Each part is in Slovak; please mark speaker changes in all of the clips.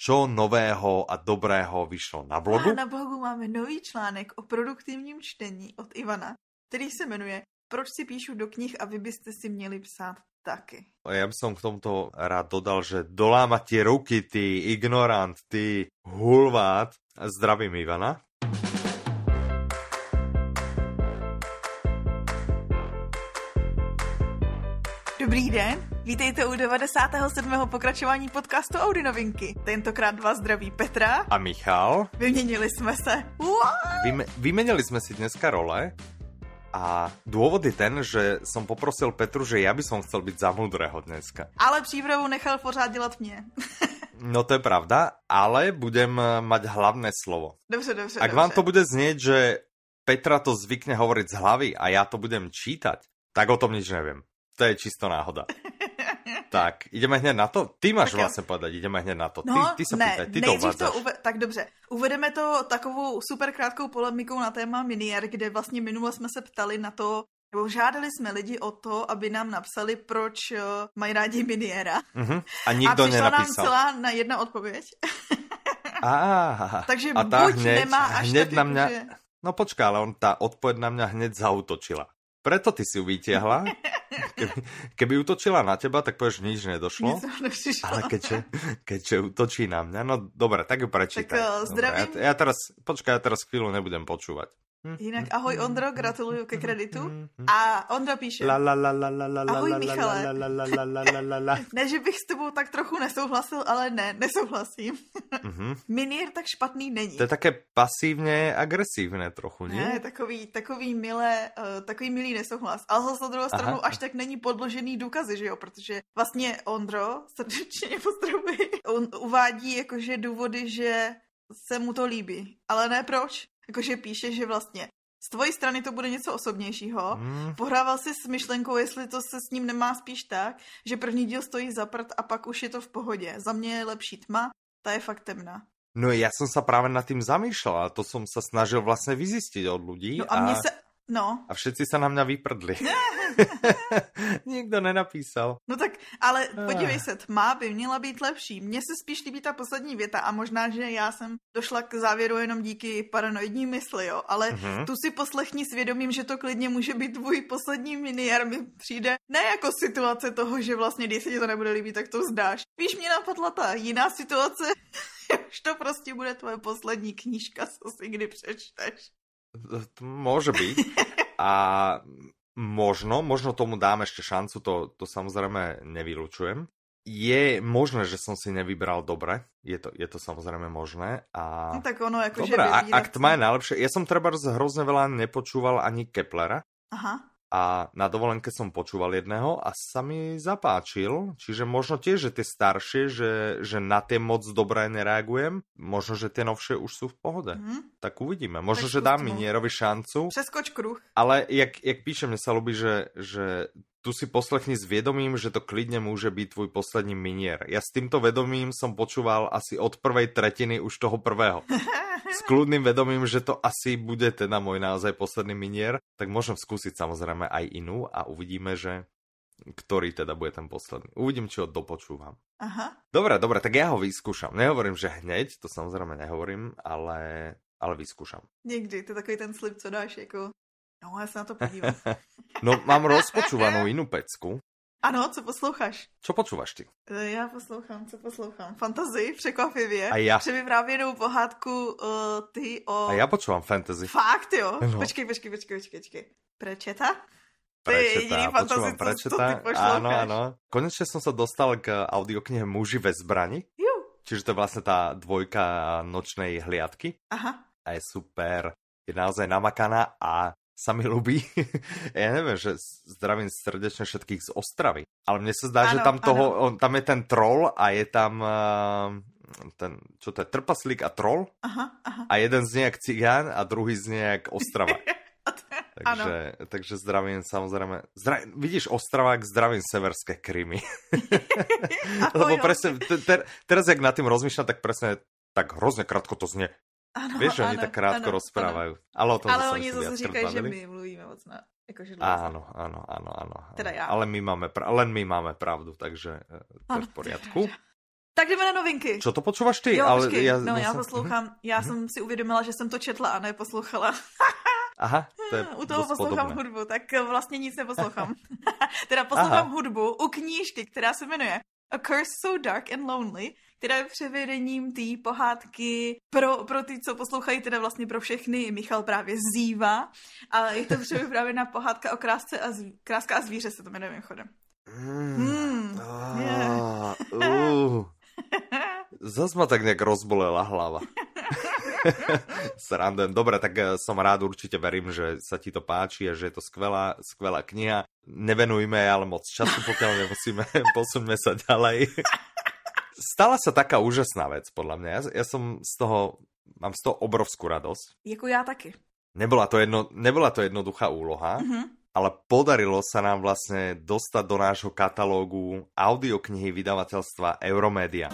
Speaker 1: čo nového a dobrého vyšlo na blogu.
Speaker 2: A na blogu máme nový článek o produktivním čtení od Ivana, který se jmenuje Proč si píšu do knih a vy byste si měli psát taky.
Speaker 1: Ja by som k tomuto rád dodal, že doláma tie ruky, ty ignorant, ty hulvát. Zdravím Ivana.
Speaker 2: Dobrý den, vítejte u 97. pokračování podcastu Audi Novinky. Tentokrát vás zdraví Petra.
Speaker 1: A Michal.
Speaker 2: Vyměnili jsme se.
Speaker 1: Vyme, vymenili jsme si dneska role a dôvod je ten, že som poprosil Petru, že ja by som chcel byť za múdreho dneska.
Speaker 2: Ale přípravu nechal pořád dělat mě.
Speaker 1: no to je pravda, ale budem mať hlavné slovo.
Speaker 2: Dobře, dobře,
Speaker 1: Ak
Speaker 2: dobře.
Speaker 1: vám to bude znieť, že Petra to zvykne hovoriť z hlavy a ja to budem čítať, tak o tom nič neviem. To je čisto náhoda. tak, ideme hneď na to? Ty máš
Speaker 2: Tak jo.
Speaker 1: vlastne povedať, ideme hneď na to.
Speaker 2: No,
Speaker 1: ty, ty sa
Speaker 2: ne,
Speaker 1: pýtaj, ty to
Speaker 2: uve- tak dobře. Uvedeme to takovou super krátkou polemikou na téma minier, kde vlastně minule jsme se ptali na to, nebo žádali jsme lidi o to, aby nám napsali, proč uh, mají rádi miniéra.
Speaker 1: Uh-huh. A nikto
Speaker 2: a přišla nám celá na jedna odpověď.
Speaker 1: Á,
Speaker 2: Takže
Speaker 1: a tá
Speaker 2: buď
Speaker 1: hneď,
Speaker 2: nemá až
Speaker 1: hneď
Speaker 2: tak
Speaker 1: na mňa,
Speaker 2: jakože-
Speaker 1: no počká, ale on tá odpoveď na mňa hneď zautočila. Preto ty si ju vytiahla. Keby, keby útočila na teba, tak povieš, nič nedošlo. Ale keďže, keďže útočí na mňa, no dobre, tak ju prečítaj.
Speaker 2: Tak,
Speaker 1: Dobre,
Speaker 2: zdravím.
Speaker 1: Ja, ja teraz, počkaj, ja teraz chvíľu nebudem počúvať.
Speaker 2: Jinak ahoj Ondro, gratuluju ke kreditu. A Ondro píše. Ahoj Michale. Ne, že bych s tebou tak trochu nesouhlasil, ale ne, nesouhlasím.
Speaker 1: mm-hmm.
Speaker 2: Minier tak špatný není.
Speaker 1: To je také pasívně agresívné trochu, ne?
Speaker 2: Ne, takový, takový, milé, uh, takový milý nesouhlas. Ale zase na druhou stranu
Speaker 1: Aha.
Speaker 2: až tak není podložený důkazy, že jo? Protože vlastně Ondro, srdečně pozdravuji, on uvádí jakože důvody, že se mu to líbí. Ale ne proč. Jakože píše, že vlastně z tvojí strany to bude něco osobnějšího.
Speaker 1: Mm.
Speaker 2: Pohrával si s myšlenkou, jestli to se s ním nemá spíš tak, že první díl stojí za prd a pak už je to v pohodě. Za mě je lepší tma, ta je fakt temná.
Speaker 1: No ja som sa práve nad tým zamýšľal a to som sa snažil vlastne vyzistiť od ľudí
Speaker 2: No a mně se... No,
Speaker 1: a všetci sa na mňa vyprdli. Nikto nenapísal.
Speaker 2: No tak, ale podívej se, tma by měla být lepší. Mně se spíš líbí ta poslední věta a možná, že já jsem došla k závěru jenom díky paranoidní mysli, jo, ale
Speaker 1: Mhm.
Speaker 2: tu si poslechni svědomím, že to klidně může být tvůj poslední miniér, mi přijde ne jako situace toho, že vlastně, když se ti to nebude líbit, tak to vzdáš. Spíš mě napadla ta jiná situace, už to prostě bude tvoje poslední knížka, co si kdy přečteš.
Speaker 1: To môže byť. A možno, možno tomu dám ešte šancu, to, to samozrejme nevylučujem. Je možné, že som si nevybral dobre, je to, je to samozrejme možné. A...
Speaker 2: No tak ono, jakože
Speaker 1: Dobre, a, ak tma je najlepšie, ja som treba hrozne veľa nepočúval ani Keplera,
Speaker 2: Aha,
Speaker 1: a na dovolenke som počúval jedného a sa mi zapáčil, čiže možno tiež, že tie staršie, že, že na tie moc dobré nereagujem, možno, že tie novšie už sú v pohode.
Speaker 2: hm?
Speaker 1: Tak uvidíme. Možno,
Speaker 2: Tak
Speaker 1: že dám
Speaker 2: to.
Speaker 1: Minierovi šancu,
Speaker 2: přeskoč kruh.
Speaker 1: ale jak, jak píše, mne sa ľúbi, že, že tu si poslechni s vedomím, že to klidne môže byť tvoj poslední minier. Ja s týmto vedomím som počúval asi od prvej tretiny už toho prvého. S kľudným vedomím, že to asi bude teda môj naozaj posledný minier, tak môžem skúsiť samozrejme aj inú a uvidíme, že ktorý teda bude ten posledný. Uvidím, či ho dopočúvam.
Speaker 2: Aha.
Speaker 1: Dobre, dobre, tak ja ho vyskúšam. Nehovorím, že hneď, to samozrejme nehovorím, ale, ale vyskúšam.
Speaker 2: Někdy, to je takový ten slib, co dáš, jako, no já se na to podívám.
Speaker 1: No, mám rozpočúvanú inú pecku.
Speaker 2: ano, co posloucháš?
Speaker 1: Čo počúvaš ty?
Speaker 2: E, Já poslouchám, co poslouchám? Fantazii, překvapivě.
Speaker 1: A já.
Speaker 2: Převyprávěnou pohádku uh, ty o...
Speaker 1: A ja počúvam fantasy.
Speaker 2: Fakt, jo?
Speaker 1: No.
Speaker 2: Počkej, počkej, počkej, počkej, počkej. Prečeta? To je jediný fantasy, co, co ty posloucháš.
Speaker 1: Áno, áno. Konečne som sa dostal k audioknihe Muži ve zbrani.
Speaker 2: Ju.
Speaker 1: Čiže to je vlastne tá dvojka nočnej hliadky.
Speaker 2: Aha.
Speaker 1: A je super. Je naozaj namakaná a sa mi ľubí. ja neviem, že zdravím srdečne všetkých z Ostravy. Ale mne sa zdá, že
Speaker 2: Áno,
Speaker 1: tam, toho, on, tam je ten troll a je tam uh, ten, čo to je, trpaslík a troll.
Speaker 2: Aha, aha.
Speaker 1: A jeden znie jak cigán a druhý znie jak Ostrava. Takže, takže zdravím samozrejme. Zdra... Vidíš Ostravák, zdravím severské Krymy. Lebo presne, te, te, teraz jak nad tým rozmýšľam, tak presne tak hrozne krátko to znie.
Speaker 2: Ano,
Speaker 1: Vieš, že oni
Speaker 2: ano,
Speaker 1: tak krátko
Speaker 2: ano,
Speaker 1: rozprávajú. Ale o tom
Speaker 2: Ale oni zase říkají, že my mluvíme moc na... Dlouho.
Speaker 1: Áno, áno, áno, áno.
Speaker 2: Teda ja.
Speaker 1: Ale my máme, pra- len my máme pravdu, takže eh, to je v poriadku.
Speaker 2: Tak jdeme na novinky.
Speaker 1: Čo to počúvaš ty?
Speaker 2: Jo,
Speaker 1: ale
Speaker 2: počkej,
Speaker 1: ja,
Speaker 2: no já
Speaker 1: som-
Speaker 2: poslouchám, já
Speaker 1: Mhm.
Speaker 2: jsem si uvědomila, že jsem to četla a ne poslouchala.
Speaker 1: Aha, to je
Speaker 2: U toho poslouchám
Speaker 1: podobné.
Speaker 2: hudbu, tak vlastně nic neposlouchám. teda poslouchám
Speaker 1: Aha.
Speaker 2: hudbu u knížky, která se jmenuje A Curse So Dark and Lonely, která je převedením té pohádky pro, pro ty, co poslouchají, teda vlastně pro všechny, Michal právě zývá, ale je to připravená pohádka o krásce a, zví, kráska a zvíře se to jmenuje mimochodem.
Speaker 1: Mm.
Speaker 2: Hmm,
Speaker 1: Ah, uh. Zas ma tak nejak rozbolela hlava. Srandujem. Dobre, tak eh, som rád, určite verím, že sa ti to páči a že je to skvelá, skvelá kniha. Nevenujme ale moc času, pokiaľ nemusíme, posuňme sa ďalej. Stala sa taká úžasná vec, podľa mňa. Ja, ja som z toho, mám z toho obrovskú radosť.
Speaker 2: Jako já taky.
Speaker 1: Nebola to, jedno, nebola to jednoduchá úloha,
Speaker 2: Mhm.
Speaker 1: ale podarilo sa nám vlastne dostať do nášho katalógu audioknihy vydavateľstva Euromedia.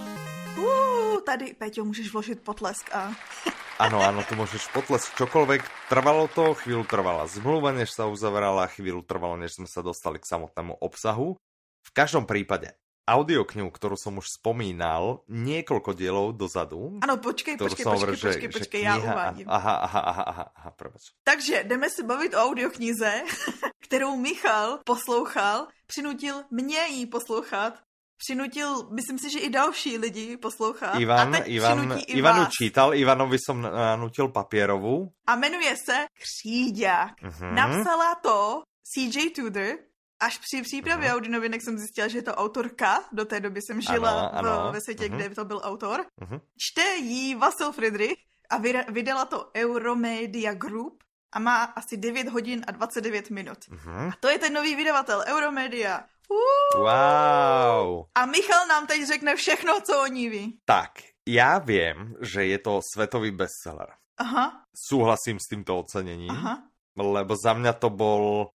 Speaker 2: Uh, tady, Peťo, můžeš vložit potlesk a...
Speaker 1: Áno, áno, tu môžeš potlesť čokoľvek. Trvalo to, chvíľu trvala zmluva, než sa uzavrala, chvíľu trvalo, než sme sa dostali k samotnému obsahu. V každom prípade, audioknihu, ktorú som už spomínal niekoľko dielov dozadu,
Speaker 2: Ano, počkej, počkej,
Speaker 1: som
Speaker 2: počkej,
Speaker 1: že,
Speaker 2: počkej,
Speaker 1: že
Speaker 2: počkej, já
Speaker 1: kniha...
Speaker 2: uvádím.
Speaker 1: Aha, aha, aha, aha, aha, prebač.
Speaker 2: Takže jdeme se bavit o audioknize, kterou Michal poslouchal, přinutil mě ji poslouchat, přinutil, myslím si, že i další lidi poslouchat. a
Speaker 1: Ivan,
Speaker 2: teď
Speaker 1: Ivan,
Speaker 2: i
Speaker 1: Ivanu
Speaker 2: vás.
Speaker 1: čítal, Ivanovi som nanutil papierovú.
Speaker 2: A jmenuje se Kříďák.
Speaker 1: Mhm.
Speaker 2: Napsala to CJ Tudor, Až při přípravě audionovinek jsem zjistila, že je to autorka. Do té doby jsem žila
Speaker 1: Ano,
Speaker 2: v,
Speaker 1: ano.
Speaker 2: ve světě,
Speaker 1: Mhm.
Speaker 2: kde to byl autor.
Speaker 1: Mhm.
Speaker 2: Čte jí Vasil Friedrich a vydala to Euromedia Group a má asi 9 hodin a 29 minut.
Speaker 1: Mhm.
Speaker 2: A to je ten nový vydavatel, Euromedia. Uh!
Speaker 1: Wow.
Speaker 2: A Michal nám teď řekne všechno, co o ní ví.
Speaker 1: Tak, ja viem, že je to svetový bestseller.
Speaker 2: Aha,
Speaker 1: Súhlasím s týmto ocenením,
Speaker 2: aha.
Speaker 1: lebo za mňa to bol...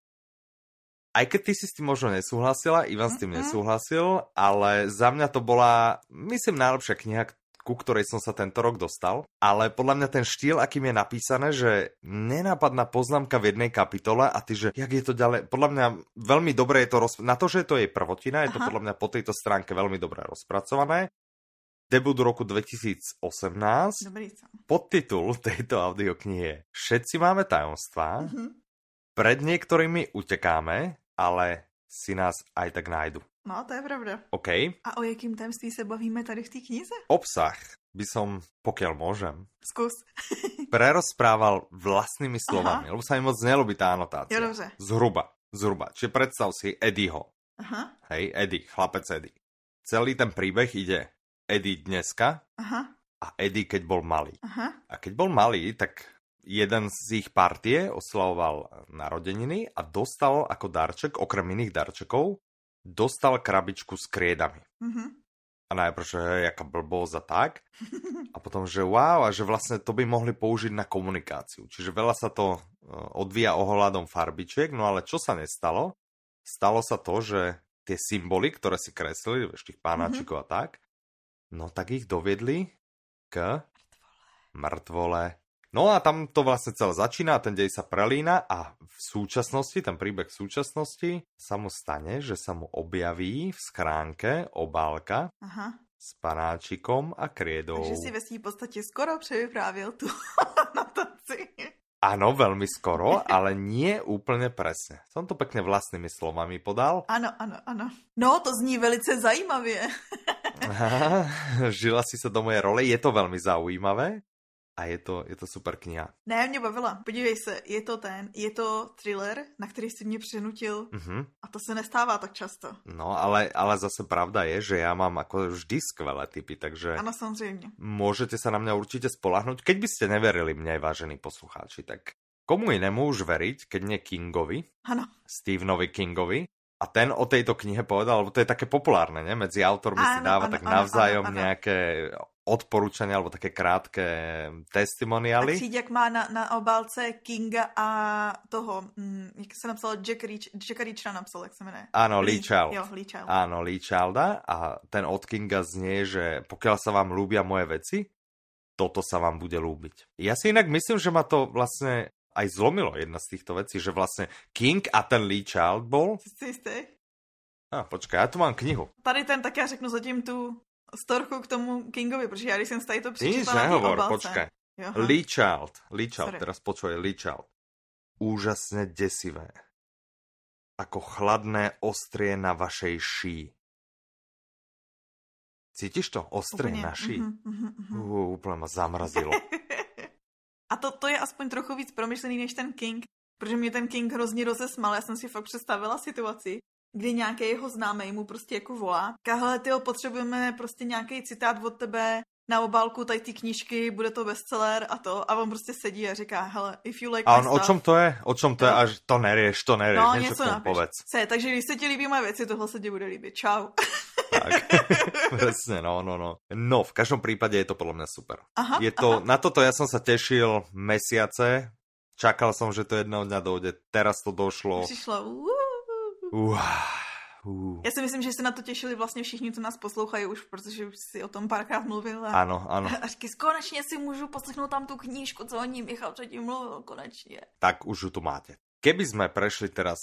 Speaker 1: Aj keď ty si s tým možno nesúhlasila, Ivan s tým
Speaker 2: Mhm.
Speaker 1: nesúhlasil, ale za mňa to bola, myslím, najlepšia kniha, ku ktorej som sa tento rok dostal. Ale podľa mňa ten štýl, akým je napísané, že nenápadná poznámka v jednej kapitole a ty, že jak je to ďalej, podľa mňa veľmi dobre je to, roz... na to, že je to jej prvotina, je to
Speaker 2: Aha.
Speaker 1: podľa mňa po tejto stránke veľmi dobre rozpracované. Debut roku 2018.
Speaker 2: Dobrý.
Speaker 1: Podtitul tejto audioknihy je Všetci máme tajomstvá,
Speaker 2: Mhm.
Speaker 1: pred niektorými utekáme, ale si nás aj tak nájdu.
Speaker 2: No, to je pravda.
Speaker 1: OK?
Speaker 2: A o jakým tajemství se bavíme tady v té knize?
Speaker 1: Obsah by som, pokiaľ môžem,
Speaker 2: Zkus.
Speaker 1: prerozprával vlastnými slovami, lebo sa mi moc nelúbi tá anotácia.
Speaker 2: Jo, dobře.
Speaker 1: Zhruba, zhruba. Čiže predstav si Eddieho.
Speaker 2: Aha,
Speaker 1: Hej, Eddie, chlapec Eddie. Celý ten príbeh ide Eddie dneska
Speaker 2: aha,
Speaker 1: a Eddie, keď bol malý.
Speaker 2: aha.
Speaker 1: A keď bol malý, tak jeden z ich partie oslavoval narodeniny a dostal ako darček, okrem iných darčekov, dostal krabičku s kriedami.
Speaker 2: Mhm.
Speaker 1: A najprv, že hej, jaká blbosť a tak. A potom, že wow, a že vlastne to by mohli použiť na komunikáciu. Čiže veľa sa to e, odvíja ohľadom farbičiek, no ale čo sa nestalo? Stalo sa to, že tie symboly, ktoré si kreslili, vieš, tých pánačikov a tak, no tak ich doviedli k mŕtvole. No a tam to vlastne celé začína, ten dej sa prelína a v súčasnosti, ten príbeh v súčasnosti sa mu stane, že sa mu objaví v schránke obálka
Speaker 2: Aha.
Speaker 1: s panáčikom a kriedou.
Speaker 2: Takže si ve svý podstatě skoro převyprávěl tu anotaci.
Speaker 1: Áno, veľmi skoro, ale nie úplne presne. Som to pekne vlastnými slovami podal.
Speaker 2: Ano, ano, ano. No, to zní velice zajímavě.
Speaker 1: Aha, žila si sa do mojej role, je to veľmi zaujímavé a je to, je to super kniha.
Speaker 2: Ne, mě bavila. Podívej se, je to ten, je to thriller, na který si mě přenutil
Speaker 1: Mhm.
Speaker 2: a to se nestává tak často.
Speaker 1: No, ale, ale zase pravda je, že ja mám ako vždy skvelé typy, takže
Speaker 2: Ano, samozřejmě.
Speaker 1: môžete sa na mňa určite spolahnuť. Keď by ste neverili mne, vážení poslucháči, tak komu inému už veriť, keď nie Kingovi,
Speaker 2: Ano.
Speaker 1: Stevenovi Kingovi. A ten o tejto knihe povedal, lebo to je také populárne, ne? Medzi autormi si
Speaker 2: Áno,
Speaker 1: dáva
Speaker 2: áno,
Speaker 1: tak
Speaker 2: áno,
Speaker 1: navzájom
Speaker 2: áno, áno.
Speaker 1: nejaké odporúčania alebo také krátke testimoniály.
Speaker 2: Kříďak má na, na obálce Kinga a toho, mm, jak se napsal, Jack Reach, Jacka Reachera napsal, jak se jmenuje?
Speaker 1: Áno, Lee Child.
Speaker 2: Jo, Lee Child.
Speaker 1: Áno, Lee Childa a ten od Kinga znie, že pokiaľ sa vám ľúbia moje veci, toto sa vám bude ľúbiť. Ja si inak myslím, že ma to vlastne aj zlomilo jedna z týchto vecí, že vlastne King a ten Lee Child bol...
Speaker 2: Jsi si jistý?
Speaker 1: A počkaj, ja tu mám knihu.
Speaker 2: Tady ten, tak já řeknu zatím tu storku k tomu Kingovi, protože já když jsem tady to
Speaker 1: Nič
Speaker 2: na té
Speaker 1: nehovor, počkaj. Lee Child. Lee Child,
Speaker 2: Sorry.
Speaker 1: teraz počuje Lee Child. Úžasne desivé. Ako chladné ostrie na vašej ší. Cítiš to? Ostrie
Speaker 2: Úplně,
Speaker 1: na ší?
Speaker 2: mhm, mhm, mhm.
Speaker 1: Uh, úplne ma zamrazilo.
Speaker 2: A to, to je aspoň trochu víc promyšlený než ten King, protože mě ten King hrozně rozesmal. Já jsem si fakt představila situaci, kdy nějaký jeho známý mu prostě jako volá. Hele, tyjo, potřebujeme prostě nějaký citát od tebe na obálku tady ty knížky, bude to bestseller a to. A on prostě sedí a říká, hele, if you like
Speaker 1: A on, o
Speaker 2: stuff,
Speaker 1: čom to je? O čom to je? Až to nerieš, to nerieš.
Speaker 2: No, něco napiš.
Speaker 1: povedz.
Speaker 2: Se, takže když se ti líbí moje věci, tohle se ti bude líbit. Čau.
Speaker 1: Tak. Presne, no, no, no. No, v každom prípade je to podľa mňa super.
Speaker 2: Aha,
Speaker 1: Je to,
Speaker 2: aha.
Speaker 1: na toto ja som sa tešil mesiace, čakal som, že to jedného dňa dojde, teraz to došlo.
Speaker 2: Přišlo. Uh,
Speaker 1: Uh, uh.
Speaker 2: Já si myslím, že se na to těšili vlastně všichni, co nás poslouchají už, protože už si o tom párkrát mluvil. A,
Speaker 1: Áno, áno.
Speaker 2: a říkaj, konečně si můžu poslechnout tam tu knížku, co o ní Michal předtím mluvil, konečně.
Speaker 1: Tak už ju tu máte. Keby sme prešli teraz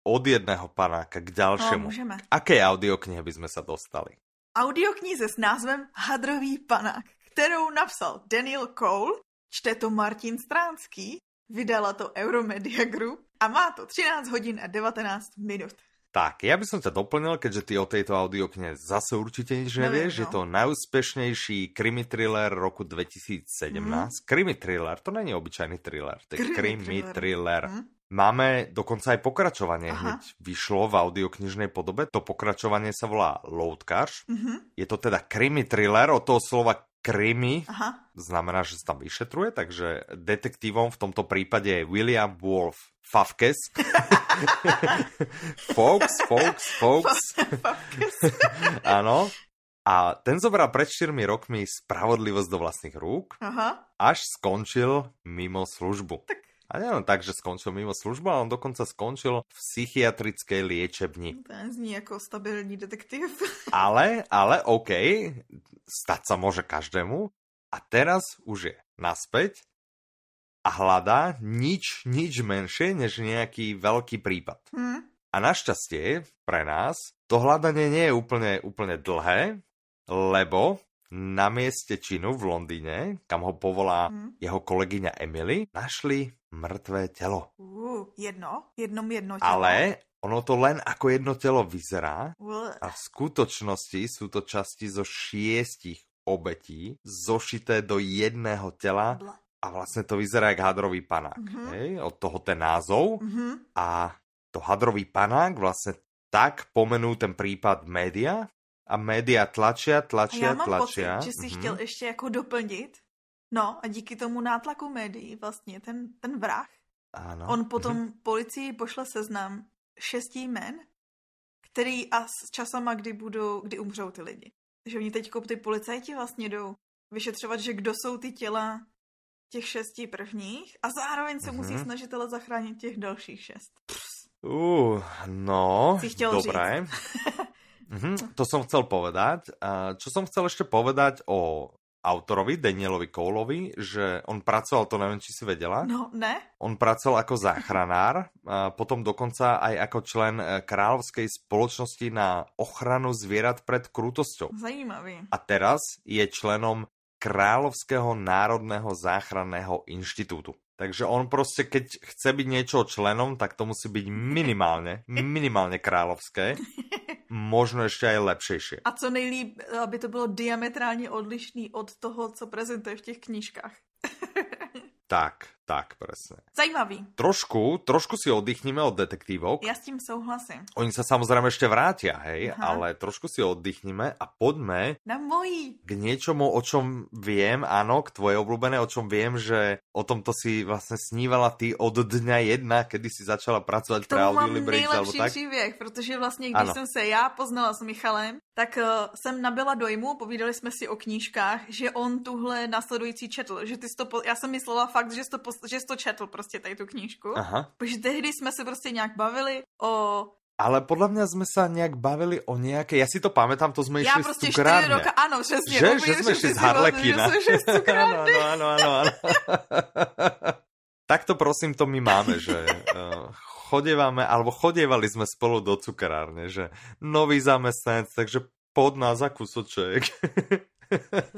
Speaker 1: od jedného panáka k
Speaker 2: No,
Speaker 1: ďalšiemu,
Speaker 2: můžeme.
Speaker 1: akej audioknihe by sme sa dostali?
Speaker 2: Audioknize s názvem Hadrový panák, kterou napsal Daniel Cole, čte to Martin Stránský, vydala to Euromedia Group a má to 13 hodin a 19 minut.
Speaker 1: Tak, ja by som ťa doplnil, keďže ty o tejto audioknihe zase určite nič
Speaker 2: Neviem,
Speaker 1: nevieš. Je
Speaker 2: no.
Speaker 1: to najúspešnejší krimi thriller roku 2017. Krimi thriller, to není obyčajný thriller, to je.
Speaker 2: Krimi thriller. Hm?
Speaker 1: Máme dokonca aj pokračovanie,
Speaker 2: Aha.
Speaker 1: hneď vyšlo v audioknižnej podobe. To pokračovanie sa volá Loadcars.
Speaker 2: Mhm.
Speaker 1: Je to teda krimi thriller, od toho slova krimi
Speaker 2: Aha.
Speaker 1: znamená, že sa tam vyšetruje, takže detektívom v tomto prípade je William Wolf Favkes. Fox, Fox, Fox. Áno. A ten zobral pred 4 rokmi spravodlivosť do vlastných rúk,
Speaker 2: Aha.
Speaker 1: až skončil mimo službu. A nielen tak, že skončil mimo službu, ale on dokonca skončil v psychiatrickej liečebni.
Speaker 2: To zní jako stabilní detektiv.
Speaker 1: Ale, ale OK, stať sa môže každému. A teraz už je naspäť a hľadá nič, nič menšie než nejaký veľký prípad.
Speaker 2: Hm?
Speaker 1: A našťastie pre nás to hľadanie nie je úplne, úplne dlhé, lebo na mieste činu v Londýne, kam ho povolá
Speaker 2: Hm?
Speaker 1: jeho kolegyňa Emily, našli mŕtvé telo.
Speaker 2: Uh, jedno? Jednom jedno tělo?
Speaker 1: Ale ono to len ako jedno telo vyzerá a v skutočnosti sú to časti zo šiestich obetí zošité do jedného tela a vlastne to vyzerá jak hadrový panák.
Speaker 2: Mhm.
Speaker 1: Hej? Od toho ten názov
Speaker 2: Mhm.
Speaker 1: a to hadrový panák vlastne tak pomenú ten prípad média a média tlačia,
Speaker 2: A
Speaker 1: tlačia,
Speaker 2: já mám
Speaker 1: tlačia.
Speaker 2: pocit, že si
Speaker 1: Mhm.
Speaker 2: chtěl ještě jako doplnit. No a díky tomu nátlaku médií vlastně ten, ten vrah,
Speaker 1: Áno.
Speaker 2: on
Speaker 1: Mhm.
Speaker 2: potom policii pošle seznam šesti jmen, který a s časama, kdy budou, kdy umřou ty lidi. Takže oni teď ty policajti vlastně jdou vyšetřovat, že kdo jsou ty těla těch šesti prvních a zároveň se musí
Speaker 1: Mhm.
Speaker 2: snažit ale zachránit těch dalších šest.
Speaker 1: Uh, no, dobré. Mhm, to som chcel povedať. Čo som chcel ešte povedať o autorovi, Danielovi Coulovi, že on pracoval, to neviem, či si vedela,
Speaker 2: No, ne?
Speaker 1: on pracoval ako záchranár, potom dokonca aj ako člen e, Kráľovskej spoločnosti na ochranu zvierat pred krutosťou.
Speaker 2: Zajímavý.
Speaker 1: A teraz je členom Kráľovského národného záchranného inštitútu. Takže on proste, keď chce byť niečo členom, tak to musí byť minimálne, minimálne kráľovské, možno ešte aj lepšejšie.
Speaker 2: A co nejlíp, aby to bylo diametrálně odlišný od toho, co prezentuje v těch knížkách.
Speaker 1: Tak, tak, presne.
Speaker 2: Zajímavý.
Speaker 1: Trošku, trošku si oddychneme od detektívok.
Speaker 2: Já s tím souhlasím.
Speaker 1: Oni sa samozrejme ešte vrátia, hej,
Speaker 2: Aha.
Speaker 1: ale trošku si oddychneme a poďme
Speaker 2: Na mojí.
Speaker 1: k niečomu, o čom viem, áno, k tvojej obľúbené, o čom viem, že o tomto si vlastne snívala ty od dňa jedna, kedy si začala pracovať pre
Speaker 2: tomu mám
Speaker 1: Audiolibrix, alebo
Speaker 2: nejlepší
Speaker 1: tak.
Speaker 2: příběh, protože vlastně, když
Speaker 1: Ano.
Speaker 2: jsem se já poznala s Michalem, tak jsem nabila dojmu, povídali jsme si o knížkách, že on tuhle následující četl, že ty jsi to, po... já jsem myslela fakt, že jsi to, že jsi to četl prostě tady tu knížku.
Speaker 1: Aha.
Speaker 2: Protože tehdy jsme se prostě nějak bavili o...
Speaker 1: Ale podľa mňa sme sa nejak bavili o nejaké, ja si to pamätám, to sme
Speaker 2: Já
Speaker 1: išli z cukrárne.
Speaker 2: roka, ano, přesně.
Speaker 1: Že? Že sme šli
Speaker 2: ty
Speaker 1: z Harlekina. Áno, áno, áno, áno. Takto prosím to my máme, že uh, chodevame, alebo chodievali sme spolu do cukrárne, že nový zamestnanec, takže pod na zakusoček.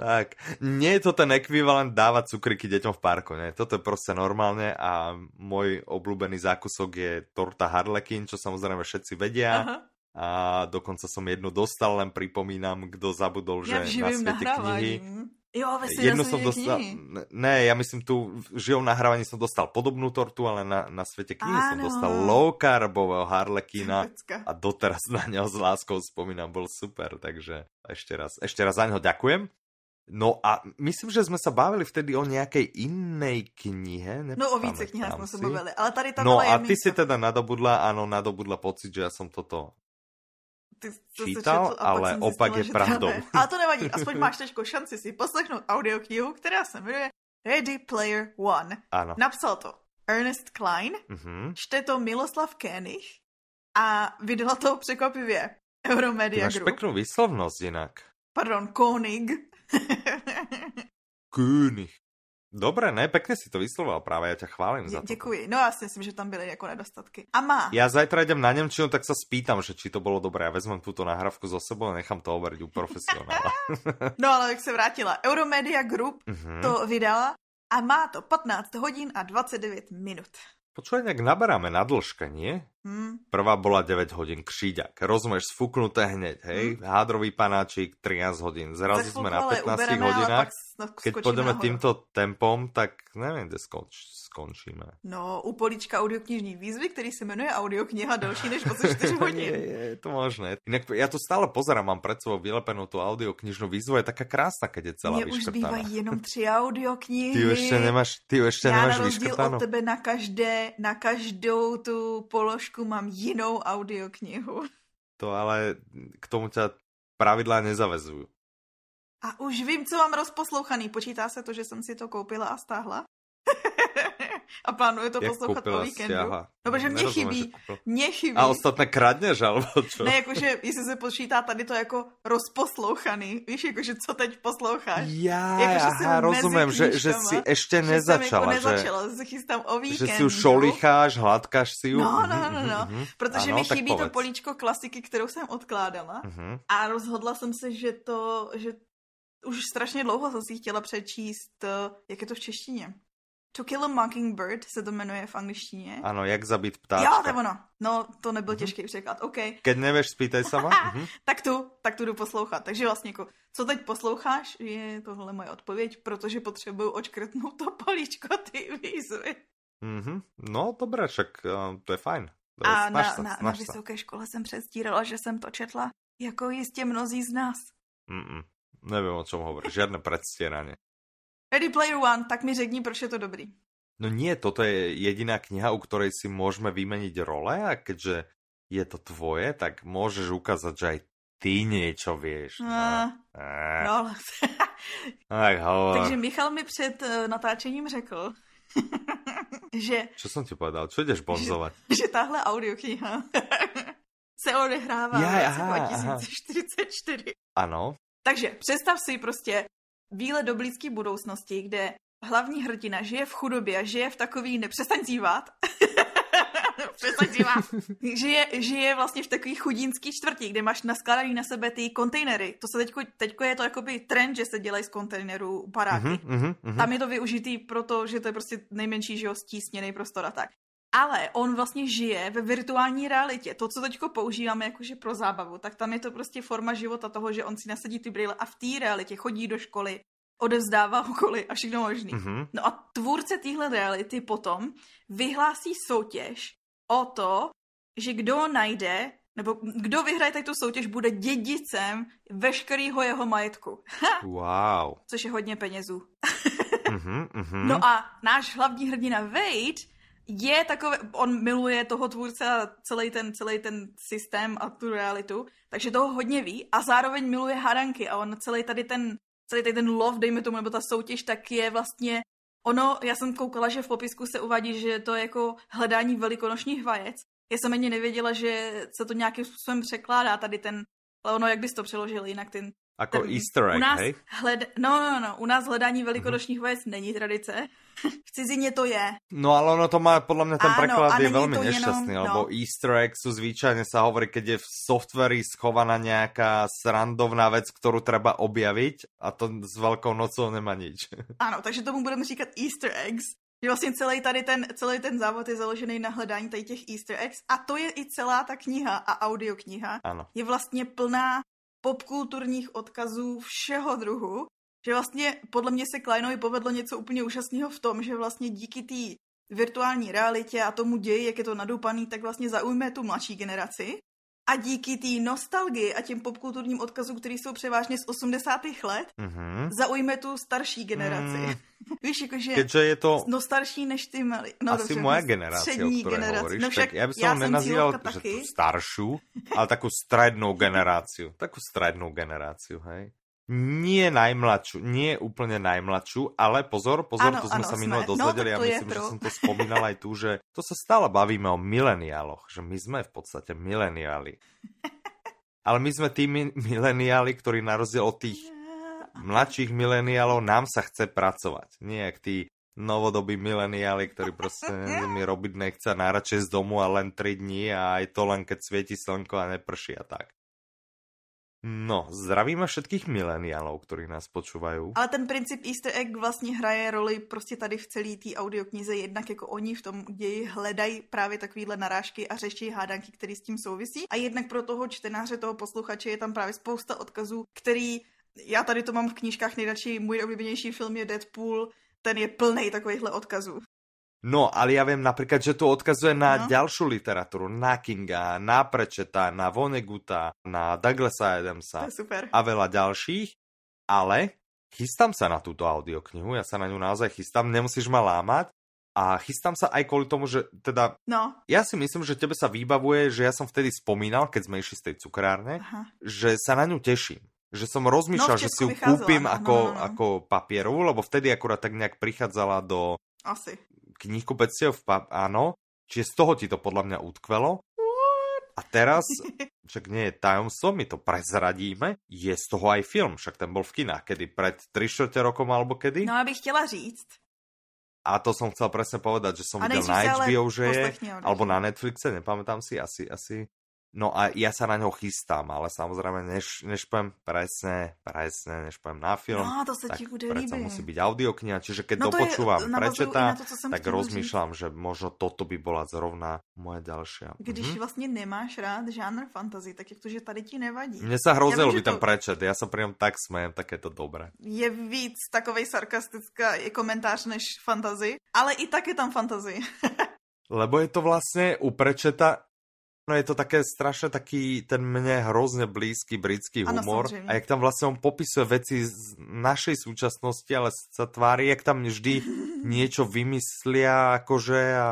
Speaker 1: tak, nie je to ten ekvivalent dávať cukriky deťom v parku, ne? Toto je proste normálne a môj obľúbený zákusok je torta Harlekin, čo samozrejme všetci vedia. Aha. A dokonca som jednu dostal, len pripomínam, kto zabudol, ja že na svete knihy.
Speaker 2: Jo,
Speaker 1: Jednu som dostal, ne, ja myslím tu v živom nahrávaní som dostal podobnú tortu, ale na, na svete knihy som dostal low carbového harlekína a doteraz na neho s láskou spomínam, bol super, takže ešte raz, ešte raz za neho ďakujem. No a myslím, že sme sa bavili vtedy o nejakej inej knihe.
Speaker 2: No o více knihách sme sa bavili, ale tady tam
Speaker 1: No a ty si teda nadobudla, áno, nadobudla pocit, že ja som toto ty, čítal, ale opak je pravdou.
Speaker 2: Ale to nevadí, aspoň máš teďko šanci si poslechnout audioknihu, která se jmenuje Ready Player One.
Speaker 1: Ano.
Speaker 2: Napsal to Ernest Klein, uh-huh. čte to Miloslav Kénich a vydala to překvapivě Euromedia máš
Speaker 1: Group. peknú výslovnosť inak.
Speaker 2: Pardon, Konig.
Speaker 1: König. Dobre, ne, pekne si to vysloval práve, ja ťa chválim za to.
Speaker 2: Děkuji, no já si myslím, že tam byly jako nedostatky. A má.
Speaker 1: Ja zajtra idem na Nemčinu, tak sa spýtam, že či to bolo dobré. Ja vezmem túto nahrávku zo sebou a nechám to overiť u profesionála.
Speaker 2: no ale jak se vrátila, Euromedia Group uh-huh. to vydala a má to 15 hodín a 29 minut.
Speaker 1: Počúvaj, nejak naberáme na dĺžke, nie? Hmm. Prvá bola 9 hodín kříďak. Rozumieš, sfúknuté hneď, hej? Hmm. Hádrový panáčik 13 hodín. Zrazu sme na 15 hodinách. Keď pôjdeme týmto tempom, tak neviem, kde skonč, skončíme.
Speaker 2: No, u polička audioknižní výzvy, který se jmenuje audiokniha delší než 24 hodín.
Speaker 1: je, je, to možné. Inak ja to stále pozerám, mám pred sebou vylepenú tú audioknižnú výzvu, je taká krásna, keď je celá
Speaker 2: Mně už zbývají jenom tři audioknihy.
Speaker 1: Ty ešte nemáš, ty ešte
Speaker 2: Já
Speaker 1: nemáš
Speaker 2: na rozdíl od tebe na každé, na každou tu položku mám jinou audioknihu.
Speaker 1: To ale k tomu ťa pravidlá nezavezujú.
Speaker 2: A už vím, co mám rozposlouchaný. Počítá se to, že jsem si to koupila a stáhla? a plánuje to Jak poslouchat o víkendu. Stiahla. No, protože mě chybí, mě chybí.
Speaker 1: A ostatné kradneš, alebo čo?
Speaker 2: Ne, jakože, jestli se počítá tady to jako rozposlouchaný, víš, jakože co teď posloucháš.
Speaker 1: Já, jako, aha, rozumím, že, že si ještě nezačala.
Speaker 2: Že, nezačala, že se chystám o víkendu.
Speaker 1: Že si už šolicháš, hladkáš si ju.
Speaker 2: No, no, no, no, no. Mm-hmm. protože ano, mi chybí to políčko klasiky, kterou jsem odkládala. Mm-hmm. A rozhodla jsem se, že to, že už strašně dlouho jsem si chtěla přečíst, eh, jak je to v češtině. To Kill a Mockingbird se to jmenuje v angličtině.
Speaker 1: Ano, jak zabít ptáčka.
Speaker 2: Jo, to je ono. No, to nebyl mm-hmm. těžký překlad, OK.
Speaker 1: Keď nevíš, spýtaj se mm-hmm.
Speaker 2: tak tu, tak tu jdu poslouchat. Takže vlastně jako, co teď posloucháš, je tohle moje odpověď, protože potřebuju očkrtnout to políčko ty výzvy.
Speaker 1: Mm-hmm. No, dobré, však uh, to je fajn. To
Speaker 2: je, A na, sa, na, na vysoké škole jsem přestírala, že jsem to četla, jako jistě mnozí z nás.
Speaker 1: Mm-mm. Nevím, o čom hovoríš, žiadne predstieranie.
Speaker 2: Ready Player One, tak mi řekni, proč je to dobrý.
Speaker 1: No nie, toto je jediná kniha, u ktorej si môžeme vymeniť role a keďže je to tvoje, tak môžeš ukázať, že aj ty niečo vieš. No.
Speaker 2: No.
Speaker 1: tak hovor.
Speaker 2: Takže Michal mi před uh, natáčením řekl, že...
Speaker 1: Čo som ti povedal? Čo ideš bonzovať?
Speaker 2: Že, že tahle audiokniha se odehrává v roce 2044.
Speaker 1: Ano.
Speaker 2: Takže představ si prostě výlet do blízké budoucnosti, kde hlavní hrdina žije v chudobě a žije v takový, nepřestaň zívat, přestaň zívat, žije, žije vlastně v takový chudínský čtvrti, kde máš naskladaný na sebe ty kontejnery. To se teďko, teďko je to jakoby trend, že se dělají z kontejnerů paráky. Uh-huh, uh-huh. Tam je to využitý proto, že to je prostě nejmenší, že jo, stísněný prostor a tak. Ale on vlastně žije ve virtuální realitě. To, co teďko používáme jakože pro zábavu, tak tam je to prostě forma života toho, že on si nasadí ty brýle a v té realitě chodí do školy, odevzdává úkoly a všechno možný. Mm-hmm. No a tvůrce téhle reality potom vyhlásí soutěž o to, že kdo najde, nebo kdo vyhraje tu soutěž, bude dědicem veškerého jeho majetku.
Speaker 1: wow.
Speaker 2: Což je hodně penězů. mm-hmm, mm-hmm. No a náš hlavní hrdina Wade je takové, on miluje toho tvůrce a celý ten, celý ten systém a tu realitu, takže toho hodně ví a zároveň miluje haranky a on celý tady ten, celý tady ten love, dejme tomu, nebo ta soutěž, tak je vlastně Ono, já jsem koukala, že v popisku se uvádí, že to je jako hledání velikonočních vajec. Já jsem ani nevěděla, že se to nějakým způsobem překládá tady ten, ale ono, jak bys to přeložil jinak, ten
Speaker 1: Ako Ten, easter egg,
Speaker 2: u nás
Speaker 1: hej?
Speaker 2: Hled... No, no, no, u nás hledání velikonočních vajec není tradice. v cizině to je.
Speaker 1: No ale ono to má, podľa mňa ten preklad je veľmi nešťastný, jenom, lebo no. easter egg sú zvyčajne sa hovorí, keď je v softveri schovaná nejaká srandovná vec, ktorú treba objaviť a to s veľkou nocou nemá nič.
Speaker 2: Ano, takže tomu budeme říkat easter eggs. Že vlastně celý tady ten, celý ten závod je založený na hledání tady těch easter eggs a to je i celá ta kniha a audiokniha.
Speaker 1: Ano.
Speaker 2: Je vlastně plná popkulturních odkazů všeho druhu, že vlastně podle mě se Kleinovi povedlo něco úplně úžasného v tom, že vlastně díky té virtuální realitě a tomu ději, jak je to nadoupaný, tak vlastně zaujme tu mladší generaci. A díky té nostalgii a těm popkulturním odkazům, které jsou převážně z 80. let, mm-hmm. zaujme tu starší generaci. Mm. Víš, jakože
Speaker 1: Keďže je to
Speaker 2: no starší než ty mali. No,
Speaker 1: asi dobře, moja generácia, o generaci. hovoríš, no však tak ja by som ja nenazýval že tú staršiu, ale takú strednú generáciu. Takú strednú generáciu, hej? Nie najmladšiu, nie úplne najmladšiu, ale pozor, pozor, ano, to sme ano, sa minulo dozvedeli no, a myslím, že som to spomínal aj tu, že to sa stále bavíme o mileniáloch, že my sme v podstate mileniáli. Ale my sme tí mileniáli, ktorí na rozdiel od tých mladších mileniálov nám sa chce pracovať. Nie jak tí novodobí mileniáli, ktorí proste mi robiť nechce najradšej z domu a len 3 dní a aj to len keď svieti slnko a neprší a tak. No, zdravíme všetkých mileniálov, ktorí nás počúvajú.
Speaker 2: Ale ten princip Easter egg vlastně hraje roli prostě tady v celé té audioknize, jednak jako oni v tom ději hledají právě takovýhle narážky a řeší hádanky, které s tím souvisí. A jednak pro toho čtenáře, toho posluchače je tam právě spousta odkazů, který já tady to mám v knížkách nejradši, můj oblíbenější film je Deadpool, ten je plný takovýchhle odkazů.
Speaker 1: No, ale ja viem napríklad, že tu odkazuje na no. ďalšiu literatúru, na Kinga, na Prečeta, na Voneguta, na Douglasa Adamsa
Speaker 2: super.
Speaker 1: a veľa ďalších, ale chystám sa na túto audioknihu, ja sa na ňu naozaj chystám, nemusíš ma lámať a chystám sa aj kvôli tomu, že teda,
Speaker 2: no.
Speaker 1: ja si myslím, že tebe sa vybavuje, že ja som vtedy spomínal, keď sme išli z tej cukrárne, Aha. že sa na ňu teším že som rozmýšľal, no, že si ju kúpim no, ako, no, no. ako papierovú, lebo vtedy akurát tak nejak prichádzala do,
Speaker 2: Asi
Speaker 1: knihkupectiev, áno, čiže z toho ti to podľa mňa utkvelo. A teraz, však nie je tajomstvo, my to prezradíme, je z toho aj film, však ten bol v kinách, kedy pred 3 rokom alebo kedy.
Speaker 2: No, abych chtěla říct.
Speaker 1: A to som chcel presne povedať, že som videl na HBO, že je, alebo na Netflixe, nepamätám si, asi, asi No a ja sa na ňo chystám, ale samozrejme, než, než poviem presne, presne, než poviem na film,
Speaker 2: no, to sa
Speaker 1: tak
Speaker 2: ti bude
Speaker 1: predsa musí byť audiokniha, čiže keď no dopočúvam, prečetá, to, tak rozmýšľam, že možno toto by bola zrovna moje ďalšia.
Speaker 2: Když mhm. vlastně nemáš rád žánr fantasy, tak jak to, že tady ti nevadí.
Speaker 1: Mne sa hrozně ľúbi to... ten prečet, ja sa priam tak smejem, tak je to dobré.
Speaker 2: Je víc takovej sarkastická komentář než fantasy, ale i tak je tam fantasy.
Speaker 1: Lebo je to vlastne u prečeta No je to také strašne taký ten mne hrozne blízky britský humor. Ano, a jak tam vlastne on popisuje veci z našej súčasnosti, ale sa tvári, jak tam vždy niečo vymyslia, akože a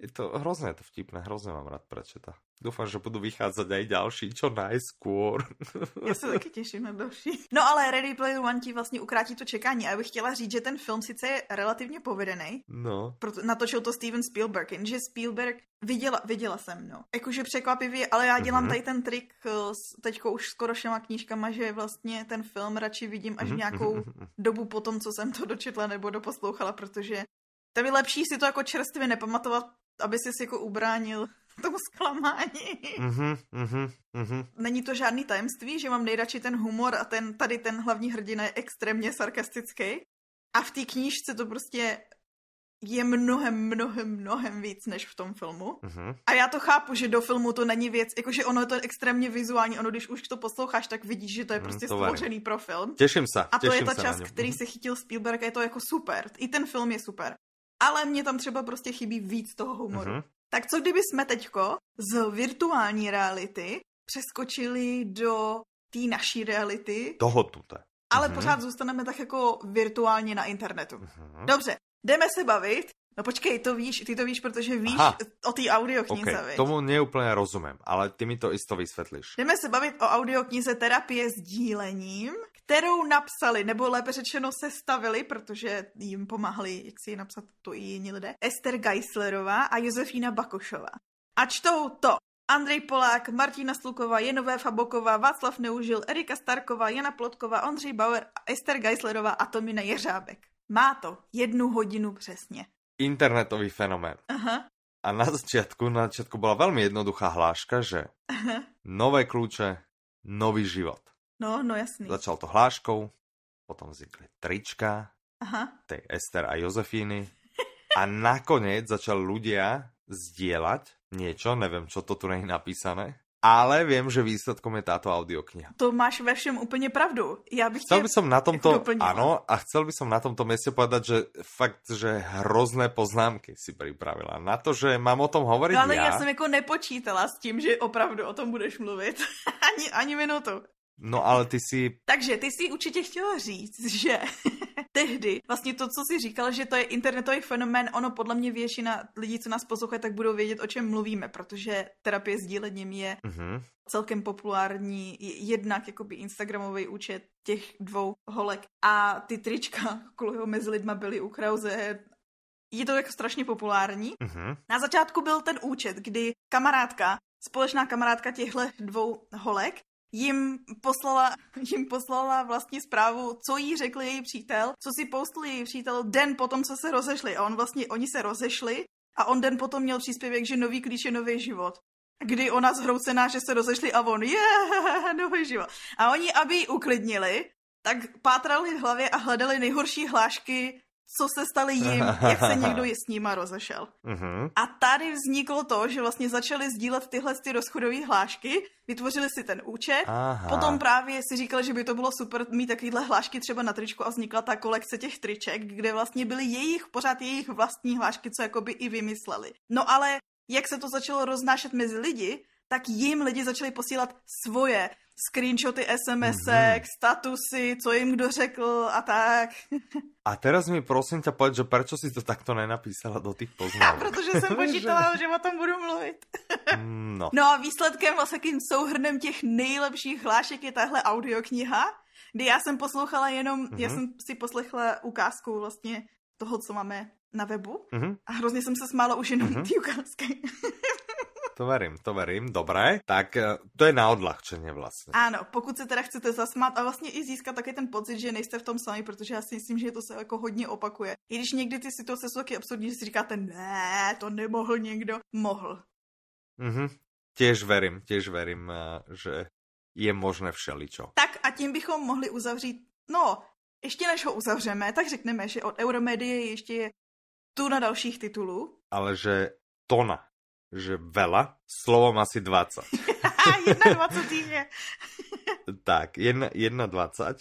Speaker 1: je to hrozne je to vtipné, hrozne mám rád prečeta. Dúfam, že budú vychádzať aj ďalší, čo najskôr.
Speaker 2: Já se taky těším na další. No ale Ready Player One ti vlastně ukrátí to čekání. A já bych chtěla říct, že ten film sice je relativně povedený.
Speaker 1: No.
Speaker 2: Proto natočil to Steven Spielberg, jenže Spielberg viděla, viděla jsem, no. Jakože překvapivě, ale já dělám mm-hmm. tady ten trik eh, s teďko už skoro všema knížkama, že vlastně ten film radši vidím až mm-hmm. nějakou mhm. dobu po tom, co jsem to dočetla nebo doposlouchala, protože to je lepší si to jako čerstvě nepamatovat, aby si jako ubránil tomu zklamání.
Speaker 1: Mm-hmm, mm-hmm, mm-hmm.
Speaker 2: Není to žádný tajemství, že mám nejradši ten humor a ten, tady ten hlavní hrdina je extrémně sarkastický. A v té knížce to prostě je mnohem, mnohem, mnohem víc než v tom filmu. Mm-hmm. A já to chápu, že do filmu to není věc, jakože ono je to extrémně vizuální, ono když už to posloucháš, tak vidíš, že to je mhm, prostě mm, stvořený pro film.
Speaker 1: Těším se.
Speaker 2: A to je ta část, který mm-hmm. se chytil Spielberg a je to jako super. I ten film je super. Ale mě tam třeba prostě chybí víc toho humoru. Mm-hmm. Tak co kdyby jsme teďko z virtuální reality přeskočili do té naší reality?
Speaker 1: Toho tuto.
Speaker 2: Ale mm-hmm. pořád zůstaneme tak jako virtuálně na internetu. Mm-hmm. Dobře, jdeme se bavit. No počkej, to víš, ty to víš, protože víš Aha. o té audioknize, okay.
Speaker 1: Tomu neúplně rozumím, ale ty mi to isto vysvětlíš.
Speaker 2: Jdeme se bavit o audioknize Terapie s dílením, kterou napsali, nebo lépe řečeno sestavili, protože jim pomáhali, jak si ji napsat to i jiní lidé, Ester Geislerová a Josefína Bakošová. A čtou to Andrej Polák, Martina Sluková, Jenové Faboková, Václav Neužil, Erika Starková, Jana Plotková, Ondřej Bauer, Ester Geislerová a Tomina Jeřábek. Má to jednu hodinu přesně.
Speaker 1: Internetový fenomén.
Speaker 2: Aha.
Speaker 1: A na začiatku, na začiatku bola veľmi jednoduchá hláška, že
Speaker 2: Aha.
Speaker 1: nové kľúče, nový život.
Speaker 2: No, no jasný.
Speaker 1: Začal to hláškou, potom vznikli trička
Speaker 2: Aha.
Speaker 1: tej Ester a Jozefíny a nakoniec začali ľudia zdieľať niečo, neviem, čo to tu je napísané, ale viem, že výsledkom je táto audiokniha.
Speaker 2: To máš ve všem úplně pravdu. Já bych
Speaker 1: Chcel by som na tomto, áno, a chcel by som na tomto mieste povedať, že fakt, že hrozné poznámky si pripravila. Na to, že mám o tom hovoriť
Speaker 2: No ale
Speaker 1: ja,
Speaker 2: já jsem jako nepočítala s tím, že opravdu o tom budeš mluvit. ani, ani minutu.
Speaker 1: No ale ty si
Speaker 2: Takže ty si určitě chtěla říct, že tehdy vlastně to, co jsi říkal, že to je internetový fenomén, ono podle mě většina lidí, co nás poslouchají, tak budou vědět, o čem mluvíme, protože terapie sdílením je
Speaker 1: Uh-huh.
Speaker 2: celkem populární, je- jednak jakoby Instagramový účet těch dvou holek a ty trička kvůli mezi lidma byly u Krause. Je to jako strašně populární.
Speaker 1: Uh-huh.
Speaker 2: Na začátku byl ten účet, kdy kamarádka, společná kamarádka těchto dvou holek, jim poslala, jim poslala vlastně zprávu, co jí řekl její přítel, co si postl její přítel den potom, co se rozešli. A on vlastně, oni se rozešli a on den potom měl příspěvek, že nový klíč je nový život. Kdy ona zhroucená, že se rozešli a on, je, yeah, nový život. A oni, aby ji uklidnili, tak pátrali v hlavě a hledali nejhorší hlášky, co se staly jim, jak se někdo s nima rozešel.
Speaker 1: Uh-huh.
Speaker 2: A tady vzniklo to, že vlastně začali sdílet tyhle ty rozchodové hlášky, vytvořili si ten účet,
Speaker 1: Aha.
Speaker 2: potom právě si říkali, že by to bylo super mít takovýhle hlášky třeba na tričku a vznikla ta kolekce těch triček, kde vlastně byly jejich, pořád jejich vlastní hlášky, co jakoby i vymysleli. No ale jak se to začalo roznášet mezi lidi, tak jim lidi začali posílat svoje screenshoty SMS-ek,
Speaker 1: Mhm.
Speaker 2: statusy, co jim kdo řekl a tak.
Speaker 1: A teraz mi prosím ťa povedz, že prečo si to takto nenapísala do tých
Speaker 2: A
Speaker 1: poznámok?
Speaker 2: protože jsem počítala, že o tom budu mluvit.
Speaker 1: Mm, No.
Speaker 2: No a výsledkem vlastně takým souhrnem těch nejlepších hlášek je tahle audiokniha, kdy já jsem poslouchala jenom, mm-hmm. já
Speaker 1: Mhm.
Speaker 2: jsem si poslechla ukázku vlastně toho, co máme na webu
Speaker 1: Mhm.
Speaker 2: a hrozně jsem se smála už jenom
Speaker 1: Mhm.
Speaker 2: mm-hmm. ty ukázky.
Speaker 1: To verím, to verím, dobré. Tak eh, to je na odľahčenie vlastne.
Speaker 2: Ano, pokud se teda chcete zasmát a vlastně i získat taky ten pocit, že nejste v tom sami, protože já si myslím, že to se jako hodně opakuje. I když někdy ty situace jsou taky absurdní, že si říkáte, ne, to nemohl někdo. Mohl.
Speaker 1: Mhm. Tiež verím, tiež verím, eh, že je možné všeličo.
Speaker 2: Tak a tím bychom mohli uzavřít, no, ještě než ho uzavřeme, tak řekneme, že od Euromedie ještě je tu na dalších titulů.
Speaker 1: Ale že tona, že veľa, slovom asi 20.
Speaker 2: 21 je.
Speaker 1: tak, 1,20,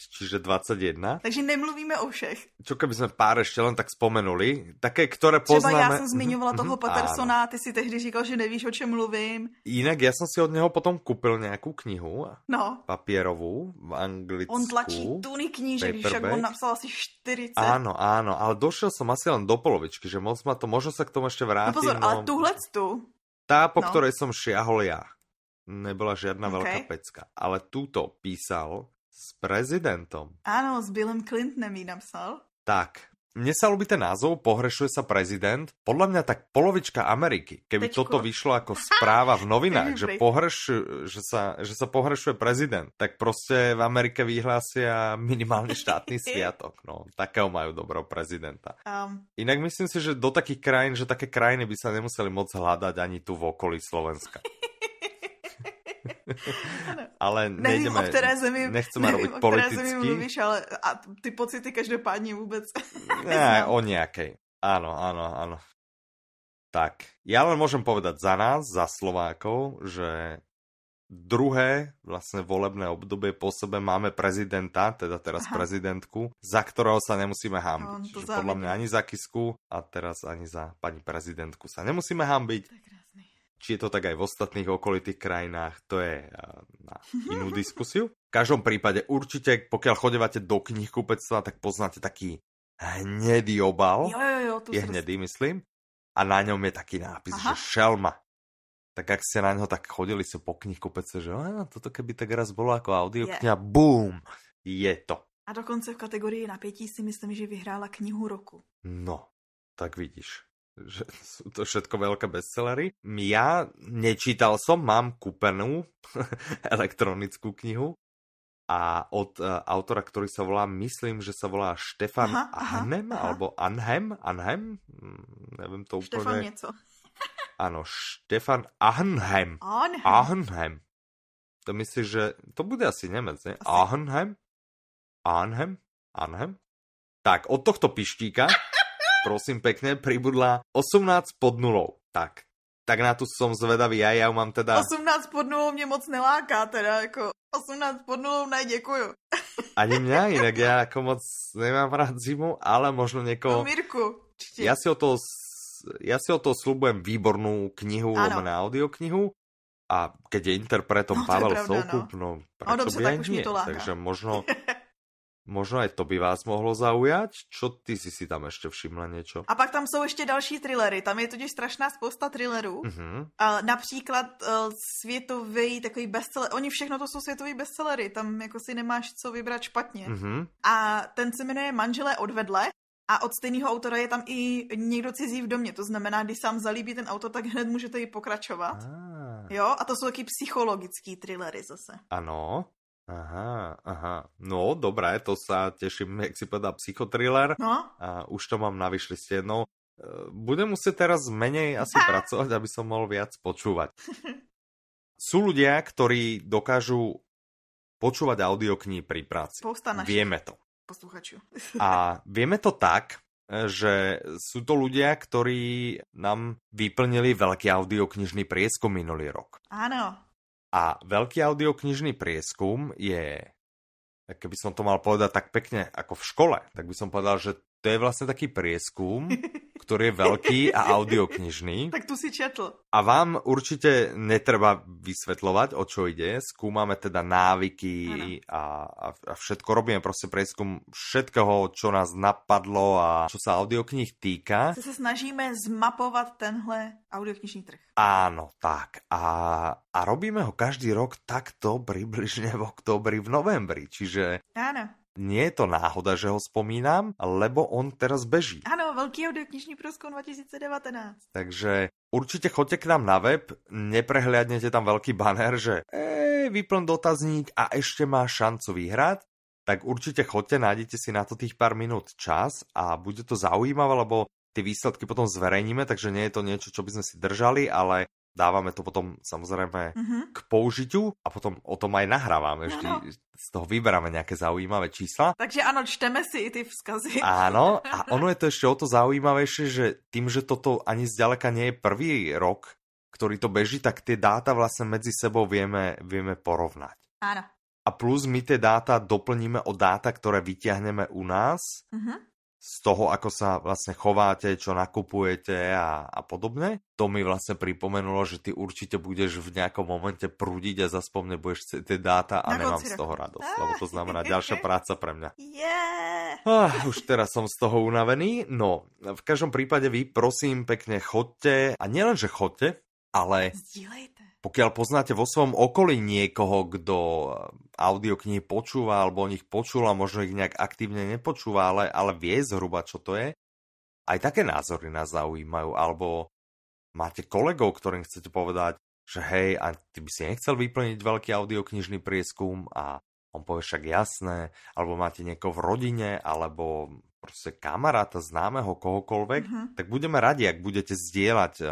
Speaker 1: čiže 21.
Speaker 2: Takže nemluvíme o všech.
Speaker 1: Čo keby sme pár ešte len tak spomenuli, také, ktoré
Speaker 2: Třeba
Speaker 1: poznáme...
Speaker 2: já jsem zmiňovala
Speaker 1: Mhm,
Speaker 2: toho Patersona, ty si tehdy říkal, že nevíš, o čem mluvím.
Speaker 1: Inak ja som si od neho potom kúpil nejakú knihu,
Speaker 2: No,
Speaker 1: papierovú, v anglicku.
Speaker 2: on tlačí tuny knížek,
Speaker 1: paperback.
Speaker 2: on napsal asi 40.
Speaker 1: Áno, áno, ale došiel som asi len do polovičky, že moc ma to, možno sa k tomu ešte
Speaker 2: No
Speaker 1: vrátim.
Speaker 2: pozor, ale tuhle tu,
Speaker 1: Tá, po
Speaker 2: no.
Speaker 1: ktorej som šiahol ja, nebola žiadna
Speaker 2: OK.
Speaker 1: veľká pecka. Ale túto písal s prezidentom.
Speaker 2: ano, s Billem Clintonem jí napsal.
Speaker 1: Tak, mne sa ľúbi ten názov, pohrešuje sa prezident. Podľa mňa tak polovička Ameriky, keby
Speaker 2: Tečko.
Speaker 1: toto vyšlo ako správa v novinách, že, pohrešuje, že, sa, že sa pohrešuje prezident, tak proste v Amerike vyhlásia minimálne štátny sviatok. No, takého majú dobrého prezidenta.
Speaker 2: Um,
Speaker 1: Inak myslím si, že do takých krajín, že také krajiny by sa nemuseli moc hľadať ani tu v okolí Slovenska. Ale
Speaker 2: nevím,
Speaker 1: nejdeme,
Speaker 2: o které zemi,
Speaker 1: nechceme
Speaker 2: nevím,
Speaker 1: robiť
Speaker 2: o které zemi
Speaker 1: politicky.
Speaker 2: mluvíš, ale a ty pocity každopádně vůbec
Speaker 1: Ne, o nejakej. Áno, áno, áno. Tak, ja len môžem povedať za nás, za Slovákov, že druhé vlastne volebné obdobie po sebe máme prezidenta, teda teraz
Speaker 2: Aha.
Speaker 1: prezidentku, za ktorého sa nemusíme hambiť. Že podľa mňa ani za Kisku a teraz ani za pani prezidentku sa nemusíme hambiť.
Speaker 2: Krásný.
Speaker 1: Či je to tak aj v ostatných okolitých krajinách, to je eh, na inú diskusiu. V každom prípade určite, pokiaľ chodevate do knihkupectva, tak poznáte taký hnedý obal.
Speaker 2: Jo, jo, jo,
Speaker 1: je hnedý, myslím. A na ňom je taký nápis,
Speaker 2: Aha.
Speaker 1: že šelma. Tak ak ste na ňo tak chodili sa po knihkupece, že "Á, toto keby tak raz bolo ako audiokniha, boom, je to.
Speaker 2: A dokonce v kategorii napětí si myslím, že vyhrála knihu roku.
Speaker 1: No, tak vidíš. Že sú to všetko veľké bestsellery. Ja nečítal som, mám kúpenú elektronickú knihu a od uh, autora, ktorý sa volá, myslím, že sa volá Štefan aha, Ahnem, aha. alebo Anhem, Anhem, hm, neviem to úplne.
Speaker 2: Štefan nieco.
Speaker 1: Áno, Štefan. Ahnhem.
Speaker 2: Ahnhem.
Speaker 1: To myslíš, že to bude asi Nemec, ne? Asi. Ahnhem? Ahnhem? Tak, od tohto pištíka, prosím pekne, pribudla 18 pod nulou. Tak, tak na tu som zvedavý, ja, ja mám teda...
Speaker 2: 18 pod nulou mě moc neláká, teda jako 18 pod nulou ne, děkuju.
Speaker 1: Ani mňa, inak ja ako moc nemám rád zimu, ale možno niekoho...
Speaker 2: No Mirku,
Speaker 1: ja si o to, ja si o to slúbujem výbornú knihu, lomené audioknihu a keď je interpretom no, Pavel Soukup, no, no no, by aj nie? Takže možno, Možno aj to by vás mohlo zaujať. Čo ty si si tam ještě všimla něco?
Speaker 2: A pak tam jsou ještě další thrillery. Tam je totiž strašná spousta thrillerů. Uh-huh. Uh, například uh, světový takový bestseller. Oni všechno to jsou světový bestsellery. Tam jako si nemáš co vybrat špatně. Uh-huh. A ten se jmenuje Manželé odvedle. A od stejného autora je tam i někdo cizí v domě. To znamená, když sám zalíbí ten autor, tak hned můžete i pokračovat. Ah. Jo, a to jsou taky psychologický thrillery zase.
Speaker 1: Ano. Aha, aha. No, dobré, to sa teším, jak si povedal, psychotriller.
Speaker 2: No.
Speaker 1: A už to mám na vyšliste. No, budem musieť teraz menej asi pracovať, aby som mohol viac počúvať. Sú ľudia, ktorí dokážu počúvať audioknihy pri práci. Vieme to.
Speaker 2: Posluchačů.
Speaker 1: A vieme to tak, že sú to ľudia, ktorí nám vyplnili veľký audioknižný prieskum minulý rok.
Speaker 2: Áno.
Speaker 1: A veľký audioknižný prieskum je, keby som to mal povedať tak pekne ako v škole, tak by som povedal, že to je vlastne taký prieskum, ktorý je veľký a audioknižný.
Speaker 2: Tak tu si četl.
Speaker 1: A vám určite netreba vysvetľovať, o čo ide. Skúmame teda návyky a, a, a všetko. Robíme proste prieskum všetkého, čo nás napadlo a čo sa audioknih týka.
Speaker 2: Se snažíme zmapovať tenhle audioknižný trh.
Speaker 1: Áno, tak. A, a robíme ho každý rok takto približne v oktobri, v novembri. Čiže
Speaker 2: Áno
Speaker 1: nie je to náhoda, že ho spomínam, lebo on teraz beží.
Speaker 2: Áno, veľký audioknižný průzkum 2019.
Speaker 1: Takže určite choďte k nám na web, neprehliadnete tam veľký banner, že e, vyplň dotazník a ešte má šancu vyhrať, tak určite choďte, nájdete si na to tých pár minút čas a bude to zaujímavé, lebo tie výsledky potom zverejníme, takže nie je to niečo, čo by sme si držali, ale dávame to potom samozrejme mm-hmm. k použitiu a potom o tom aj nahrávame. Vždy no. z toho vyberáme nejaké zaujímavé čísla.
Speaker 2: Takže áno, čteme si i ty vzkazy.
Speaker 1: Áno, a ono je to ešte o to zaujímavejšie, že tým, že toto ani zďaleka nie je prvý rok, ktorý to beží, tak tie dáta vlastne medzi sebou vieme, vieme porovnať.
Speaker 2: Áno.
Speaker 1: A plus my tie dáta doplníme o dáta, ktoré vyťahneme u nás. Mm-hmm z toho, ako sa vlastne chováte, čo nakupujete a, a podobne. To mi vlastne pripomenulo, že ty určite budeš v nejakom momente prúdiť a zaspomne budeš tie dáta a Na nemám z toho radosť, lebo to znamená ďalšia práca pre mňa.
Speaker 2: Yeah.
Speaker 1: Ah, už teraz som z toho unavený. No, v každom prípade vy prosím pekne chodte a nielenže chodte, ale... Pokiaľ poznáte vo svojom okolí niekoho, kto audioknihy počúva alebo o nich počula, možno ich nejak aktívne nepočúva, ale, ale vie zhruba, čo to je, aj také názory nás zaujímajú, alebo máte kolegov, ktorým chcete povedať, že hej, a ty by si nechcel vyplniť veľký audioknižný prieskum a on povie však jasné, alebo máte niekoho v rodine, alebo proste kamaráta, známeho, kohokoľvek, uh-huh. tak budeme radi, ak budete zdieľať uh,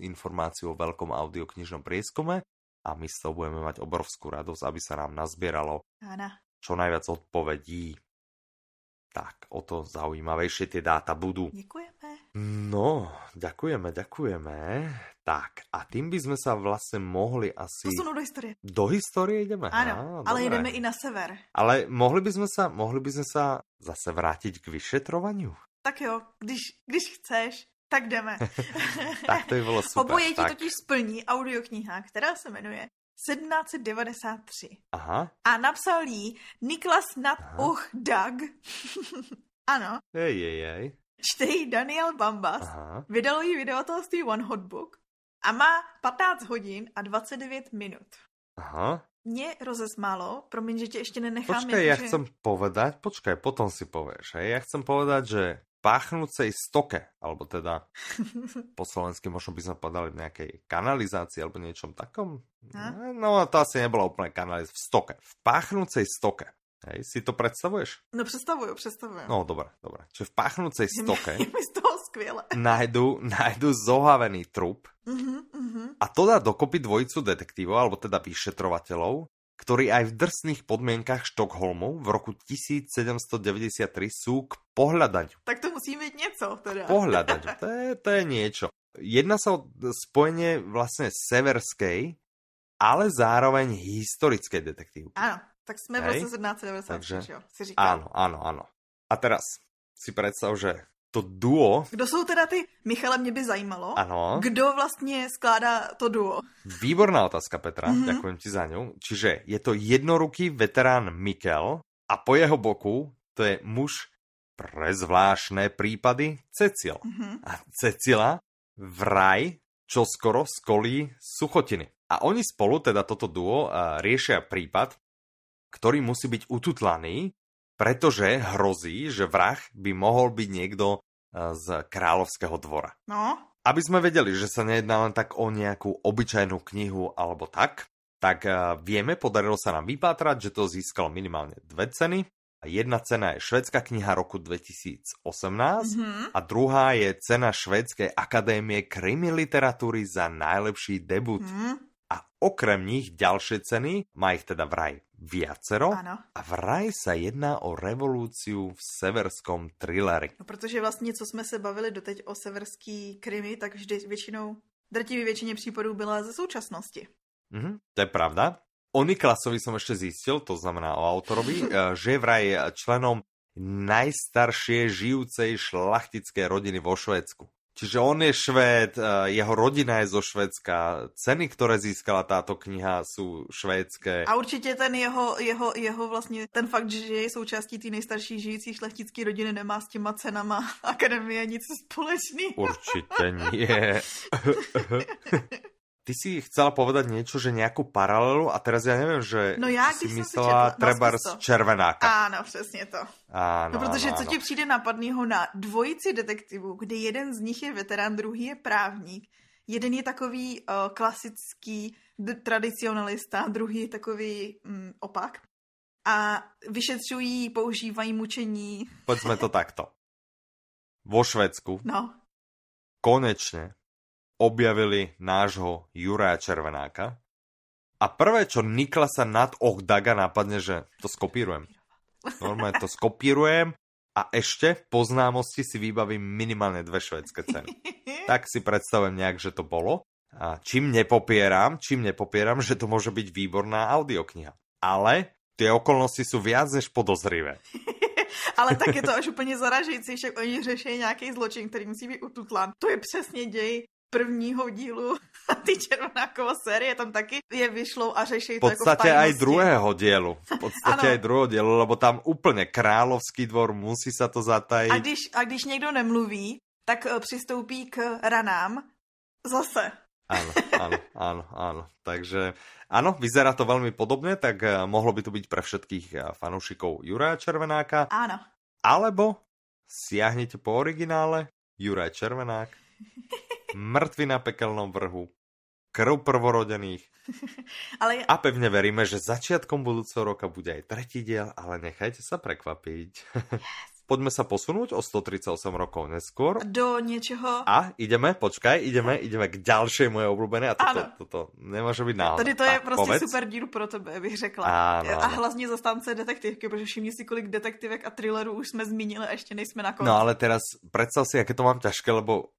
Speaker 1: informáciu o veľkom audioknižnom prieskume a my z toho budeme mať obrovskú radosť, aby sa nám nazbieralo
Speaker 2: Áno.
Speaker 1: čo najviac odpovedí. Tak, o to zaujímavejšie tie dáta budú.
Speaker 2: Ďakujeme.
Speaker 1: No, ďakujeme, ďakujeme. Tak, a tým by sme sa vlastne mohli asi...
Speaker 2: Posunúť do histórie.
Speaker 1: Do histórie ideme?
Speaker 2: Áno, ale ideme i na sever.
Speaker 1: Ale mohli by sme sa, mohli by sme sa zase vrátiť k vyšetrovaniu?
Speaker 2: Tak jo, když, když chceš, tak jdeme.
Speaker 1: tak to by bylo super.
Speaker 2: Oboje ti totiž splní audiokniha, která se jmenuje 1793.
Speaker 1: Aha.
Speaker 2: A napsal jí Niklas Nat Uch Dag. ano.
Speaker 1: Jej, jej, jej.
Speaker 2: Čte Daniel Bambas. Aha. Vydalo jí vydavatelství One Hot Book a má 15 hodin a 29 minut.
Speaker 1: Aha.
Speaker 2: Mě rozesmálo, promiň, že tě ještě nenechám.
Speaker 1: Počkaj, ja že... chcem povedať, počkaj, potom si povieš, hej, ja chcem povedať, že páchnúcej stoke, alebo teda po slovensky možno by sme povedali v nejakej kanalizácii alebo niečom takom. A? No to asi nebolo úplne kanalizácia, v stoke. V páchnúcej stoke. Hej, si to predstavuješ?
Speaker 2: No představuju, představuju.
Speaker 1: No dobre, dobre. Čiže v páchnúcej stoke
Speaker 2: mi z toho skvěle.
Speaker 1: nájdu, nájdu zohavený trup
Speaker 2: Uh-huh, uh-huh.
Speaker 1: a to dá dokopy dvojicu detektívov, alebo teda vyšetrovateľov, ktorí aj v drsných podmienkach Štokholmu v roku 1793 sú k pohľadaniu.
Speaker 2: Tak to musí mít něco teda.
Speaker 1: Pohľadaniu, to je, to je niečo. Jedná sa o spojenie vlastne severskej, ale zároveň historickej detektívky.
Speaker 2: Ano, tak jsme v
Speaker 1: Hej.
Speaker 2: roce 1796,
Speaker 1: Takže-
Speaker 2: jo, si říkal.
Speaker 1: Áno, áno, áno. A teraz si predstav, že to duo,
Speaker 2: Kdo jsou teda ty, Michale, mě by zajímalo,
Speaker 1: áno,
Speaker 2: kdo vlastně skládá to duo?
Speaker 1: výborná otázka Petra,
Speaker 2: Mhm.
Speaker 1: ďakujem ti za ňu. Čiže je to jednoruký veterán Mikel a po jeho boku to je muž pre zvláštne prípady Cecil.
Speaker 2: Mhm.
Speaker 1: A Cecila vraj čoskoro skolí suchotiny. A oni spolu, teda toto duo, a, riešia prípad, ktorý musí byť ututlaný, pretože hrozí, že vrah by mohol byť niekto a, z kráľovského dvora.
Speaker 2: No,
Speaker 1: Aby sme vedeli, že sa nejedná len tak o nejakú obyčajnú knihu alebo tak, tak a, vieme, podarilo sa nám vypátrať, že to získalo minimálne dve ceny. Jedna cena je švedská kniha roku 2018
Speaker 2: mhm.
Speaker 1: a druhá je cena Švédskej akadémie krimi literatúry za najlepší debut.
Speaker 2: Mhm.
Speaker 1: Okrem nich ďalšie ceny, má ich teda vraj viacero,
Speaker 2: ano.
Speaker 1: a vraj sa jedná o revolúciu v severskom thrilleri.
Speaker 2: No, protože vlastně, co jsme se bavili doteď o severský krimi, tak vždy většinou, drtivý většině případů byla ze současnosti.
Speaker 1: Mhm, to je pravda. O Niklasovi som ešte zistil, to znamená o autorovi, eh, že je vraj členom najstaršie žijúcej šlachtickej rodiny vo Švédsku. Čiže on je Švéd, eh, jeho rodina je zo Švédska, ceny, ktoré získala táto kniha sú švédské.
Speaker 2: A určitě ten jeho, jeho, jeho vlastně, ten fakt, že je součástí té nejstarší žijící šlechtické rodiny, nemá s těma cenama akademie nic společný.
Speaker 1: Určite nie. Ty si chcela povedať niečo, že nejakú paralelu a teraz ja neviem, že
Speaker 2: No já,
Speaker 1: si
Speaker 2: jsem si
Speaker 1: myslela
Speaker 2: četla, no,
Speaker 1: treba z. Červenáka.
Speaker 2: Ano, přesně to.
Speaker 1: Áno,
Speaker 2: No, protože
Speaker 1: áno,
Speaker 2: co
Speaker 1: áno.
Speaker 2: ti přijde napadnýho na dvojici detektivů, kdy jeden z nich je veterán, druhý je právník, jeden je takový uh, klasický tradicionalista, druhý je takový mm, opak. A vyšetřují, používají mučení.
Speaker 1: Poďme to takto. Vo Švedsku
Speaker 2: No,
Speaker 1: konečne objavili nášho Juraja Červenáka a prvé, čo Niklasa nad Ochdaga napadne, že to skopírujem. Normálne to skopírujem a ešte po známosti si vybavím minimálne dve švedské ceny. Tak si predstavujem nejak, že to bolo. A čím nepopieram, čím nepopieram, že to môže byť výborná audiokniha. Ale tie okolnosti sú viac než podozrivé.
Speaker 2: ale tak je to až úplně zaražející, však oni řeší nějaký zločin, který musí být ututlán. To je přesně děj prvního dílu ty Červenákova série, tam taky je vyšlo a řeší
Speaker 1: V
Speaker 2: to v
Speaker 1: podstate aj
Speaker 2: tajnosti.
Speaker 1: druhého dielu. V podstate aj druhého dielu, lebo tam úplne kráľovský dvor, musí sa to zatajiť.
Speaker 2: A když, a když někdo nemluví, tak eh, přistoupí k ranám zase.
Speaker 1: Áno, áno, áno, áno. Takže áno, vyzerá to veľmi podobne, tak eh, mohlo by to byť pre všetkých eh, fanúšikov Juraja Červenáka,
Speaker 2: Áno.
Speaker 1: alebo siahnete po originále Juraj Červenák, mŕtvy na pekelnom vrhu, krv prvorodených
Speaker 2: Ale je,
Speaker 1: a pevne veríme, že začiatkom budúceho roka bude aj tretí diel, ale nechajte sa prekvapiť. Poďme sa posunúť o 138 rokov neskôr.
Speaker 2: do něčeho...
Speaker 1: A ideme, počkaj, ideme, ideme k ďalšej mojej obľúbenej a toto,
Speaker 2: Áno.
Speaker 1: toto nemôže byť náhoda.
Speaker 2: Tady to je
Speaker 1: Tak,
Speaker 2: prostě
Speaker 1: povedz.
Speaker 2: super díl pro tebe, bych řekla.
Speaker 1: Áno,
Speaker 2: a
Speaker 1: áno.
Speaker 2: hlavně zastánce detektivky, protože všimni si, kolik detektivek a thrillerů už jsme zmínili a ještě nejsme na konci.
Speaker 1: No ale teraz predstav si, aké to mám ťažké, lebo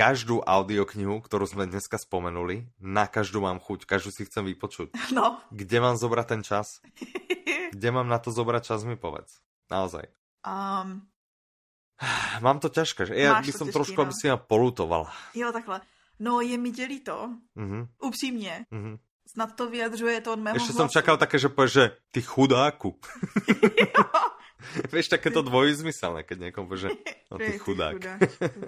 Speaker 1: každú audioknihu, ktorú sme dneska spomenuli, na každú mám chuť, každú si chcem vypočuť.
Speaker 2: no.
Speaker 1: Kde mám zobrať ten čas? Kde mám na to zobrať čas, mi povedz. Naozaj.
Speaker 2: um,
Speaker 1: Mám to ťažké, že? Ja by som trošku,
Speaker 2: no.
Speaker 1: aby si ma polutovala.
Speaker 2: jo, takhle. No, je mi dělí to,
Speaker 1: Mhm,
Speaker 2: upřímně.
Speaker 1: mhm.
Speaker 2: Snad to vyjadřuje to od mého
Speaker 1: Ešte som
Speaker 2: hlasu.
Speaker 1: čakal také, že povieš, že ty chudáku. Vieš, takéto dvojzmyselné, keď niekomu že no ty chudák.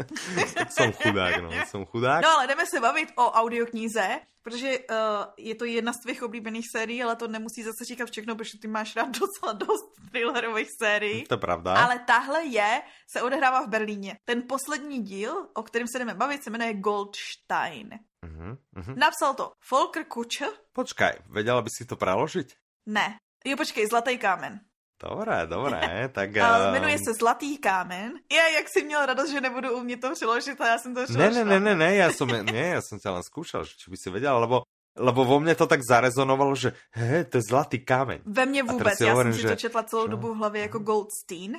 Speaker 1: som chudák, no, som chudák.
Speaker 2: No ale jdeme se bavit o audioknize, protože uh, je to jedna z tvých oblíbených sérií, ale to nemusí zase říkat všechno, protože ty máš rád docela dost thrillerových sérií.
Speaker 1: To je pravda.
Speaker 2: Ale tahle je, se odehrává v Berlíně. Ten poslední díl, o kterém se jdeme bavit, se jmenuje Goldstein. Uh-huh, uh-huh. Napsal to Volker Kutscher.
Speaker 1: Počkaj, vedela by si to preložiť?
Speaker 2: Ne. Jo, počkej, Zlatý kámen.
Speaker 1: Dobré, dobré, tak...
Speaker 2: Ehm, jmenuje se Zlatý kámen. Já, jak jsi měl radost, že nebudu umět to přeložit a já jsem to
Speaker 1: Ne, ne, ne, ne, ne, já jsem, ne, já jsem ťa len skúšal, či by si vedel, lebo lebo vo mne to tak zarezonovalo, že he, to je zlatý kámen.
Speaker 2: Ve mně vůbec, já hovorím, jsem si že... to četla celou dobu v hlavě jako Goldstein.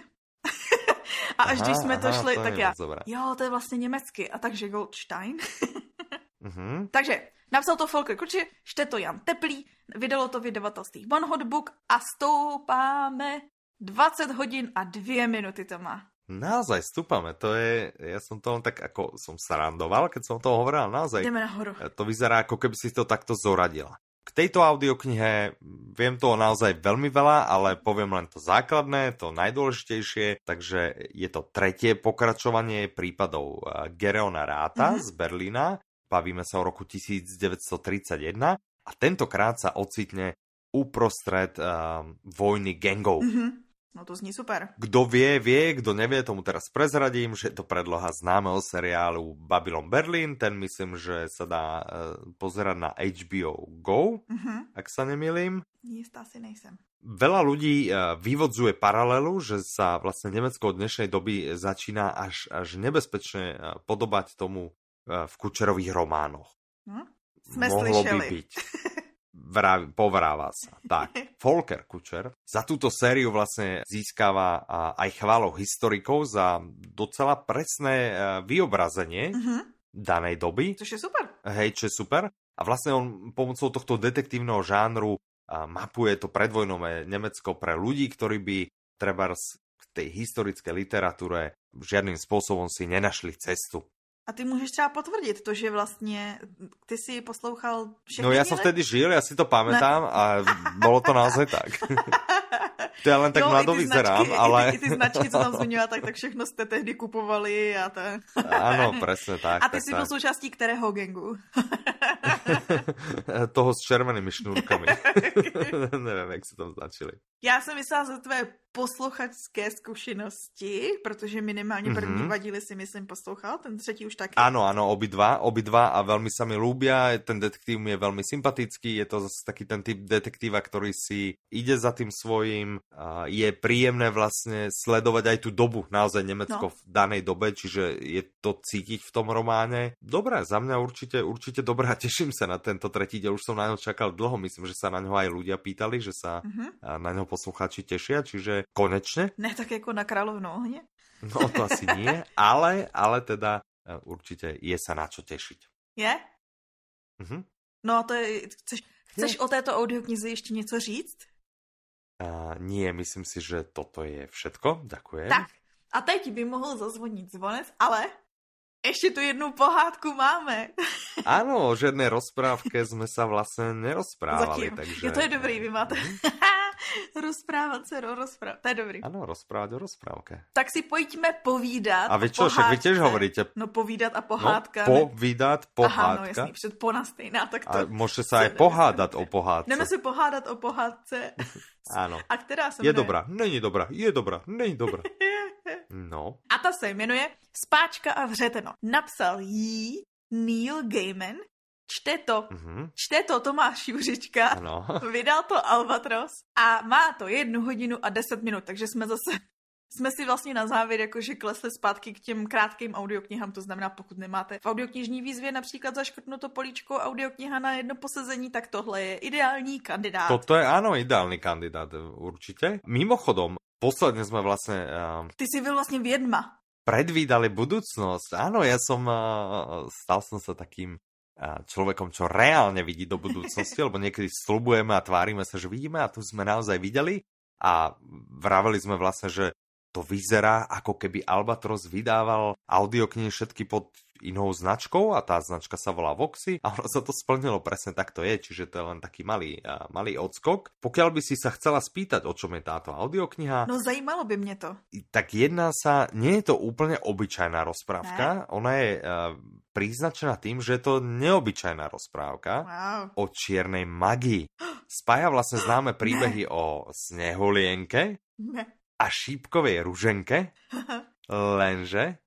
Speaker 2: a až aha, když jsme to aha, šli, to tak já, jo, to je vlastně německy, a takže Goldstein. uh-huh. Takže napsal to Volker Kuči, šte to Jan Teplý, vydalo to vydavatelství One Hot Book a stoupáme 20 hodin a 2 minuty to má.
Speaker 1: Naozaj stúpame, to je, ja som to len tak ako som sarandoval, keď som to hovoril, naozaj.
Speaker 2: Ideme nahoru.
Speaker 1: To vyzerá ako keby si to takto zoradila. K tejto audioknihe viem toho naozaj veľmi veľa, ale poviem len to základné, to najdôležitejšie, takže je to tretie pokračovanie prípadov eh, Gereona Ráta mm-hmm. z Berlína. Bavíme sa o roku 1931 a tentokrát sa ocitne uprostred uh, vojny gangov.
Speaker 2: Mm-hmm. No to zní super.
Speaker 1: Kdo vie, vie, kdo nevie, tomu teraz prezradím, že je to predloha známeho seriálu Babylon Berlin, ten myslím, že sa dá uh, pozerať na HBO Go, mm-hmm. ak sa nemýlim.
Speaker 2: Istá si nejsem.
Speaker 1: Veľa ľudí uh, vyvodzuje paralelu, že sa vlastne Nemecko od dnešnej doby začína až, až nebezpečne podobať tomu v Kučerových románoch. Hm?
Speaker 2: Sme Mohlo slyšeli.
Speaker 1: by byť. Vrav, povráva sa. Tak, Volker Kučer za túto sériu vlastne získava aj chválov historikov za docela presné e, vyobrazenie uh-huh. danej doby.
Speaker 2: Což je super.
Speaker 1: Hej, čo je super. A vlastne on pomocou tohto detektívneho žánru mapuje to predvojnové Nemecko pre ľudí, ktorí by treba v tej historickej literatúre žiadnym spôsobom si nenašli cestu.
Speaker 2: A ty můžeš třeba potvrdit to, že vlastně ty si poslouchal všechny
Speaker 1: No já jsem vtedy žil, já si to pamätám ne. a bylo to naozaj tak. to já len tak mladо vyzerám, ale...
Speaker 2: I ty, i ty značky, co tam zmiňovala, tak, tak všechno jste tehdy kupovali a tak.
Speaker 1: Ano, přesně tak.
Speaker 2: A ty
Speaker 1: tak,
Speaker 2: jsi byl součástí kterého gengu?
Speaker 1: Toho s červenými šnůrkami. Nevím, jak se tam značili.
Speaker 2: Já jsem myslela za tvé posluchačské zkušenosti, protože minimálně první mm-hmm. vadili si myslím poslouchal, ten třetí už taky.
Speaker 1: Áno, áno, obidva, obidva a veľmi sa mi ľúbia, ten detektív mi je veľmi sympatický, je to zase taký ten typ detektíva, ktorý si ide za tým svojím, je príjemné vlastne sledovať aj tú dobu, naozaj Nemecko no. v danej dobe, čiže je to cítiť v tom románe. Dobré, za mňa určite, určite dobré a teším sa na tento tretí diel, už som na ňo čakal dlho, myslím, že sa na ňo aj ľudia pýtali, že sa mm-hmm. na ňo posluchači tešia, čiže konečne.
Speaker 2: Ne tak jako na kráľovnú ohne.
Speaker 1: No to asi nie, ale, ale teda e, určite je sa na čo tešiť.
Speaker 2: Je? Mhm. No a to je, chceš, chceš je. o této audioknize ještě něco říct?
Speaker 1: Uh, nie, myslím si, že toto je všetko. Ďakujem.
Speaker 2: Tak, a teď by mohl zazvonit zvonec, ale ještě tu jednu pohádku máme.
Speaker 1: Áno, o žiadnej rozprávke sme sa vlastne nerozprávali. Zatím. Takže...
Speaker 2: Jo, to je dobrý, vy máte. Rozprávat se rozpráv... To je dobrý.
Speaker 1: Ano, rozprávat o rozprávke.
Speaker 2: Tak si pojďme povídat
Speaker 1: A vy čo, však vy tiež hovoríte.
Speaker 2: No povídat a pohádka.
Speaker 1: No, povídat, pohádka. Aha, no
Speaker 2: jasný, před pona stejná, tak to...
Speaker 1: A můžete se aj pohádat o pohádce.
Speaker 2: Jdeme se pohádat o pohádce.
Speaker 1: ano.
Speaker 2: A která se.
Speaker 1: Je dobrá, není dobrá, je dobrá, není dobrá. No.
Speaker 2: A ta se jmenuje Spáčka a vřeteno. Napsal jí Neil Gaiman, Čte to, mm-hmm. čte to Tomáš Juřička, ano. vydal to Albatros a má to jednu hodinu a deset minut, takže jsme zase jsme si vlastně na závěr jakože klesli zpátky k těm krátkým audioknihám, to znamená, pokud nemáte v audioknižní výzvě například zaškrtnuto políčko audiokniha na jedno posezení, tak tohle je ideální kandidát.
Speaker 1: Toto je áno, ideální kandidát, určitě. Mimochodom, posledně jsme vlastně...
Speaker 2: Uh... Ty si byl vlastně vědma.
Speaker 1: Predvídali budúcnosť. Áno, ja som, uh, stal som sa takým človekom, čo reálne vidí do budúcnosti, lebo niekedy slubujeme a tvárime sa, že vidíme a tu sme naozaj videli. A vraveli sme vlastne, že to vyzerá, ako keby Albatros vydával audioknihy všetky pod inou značkou a tá značka sa volá Voxy a ono sa to splnilo presne tak to je, čiže to je len taký malý, malý odskok. Pokiaľ by si sa chcela spýtať, o čom je táto audiokniha...
Speaker 2: No zajímalo by mne to.
Speaker 1: Tak jedná sa, nie je to úplne obyčajná rozprávka, ne? ona je uh, príznačená tým, že je to neobyčajná rozprávka
Speaker 2: wow.
Speaker 1: o čiernej magii. Spája vlastne známe príbehy ne. o snehulienke,
Speaker 2: ne
Speaker 1: a šípkovej ruženke, lenže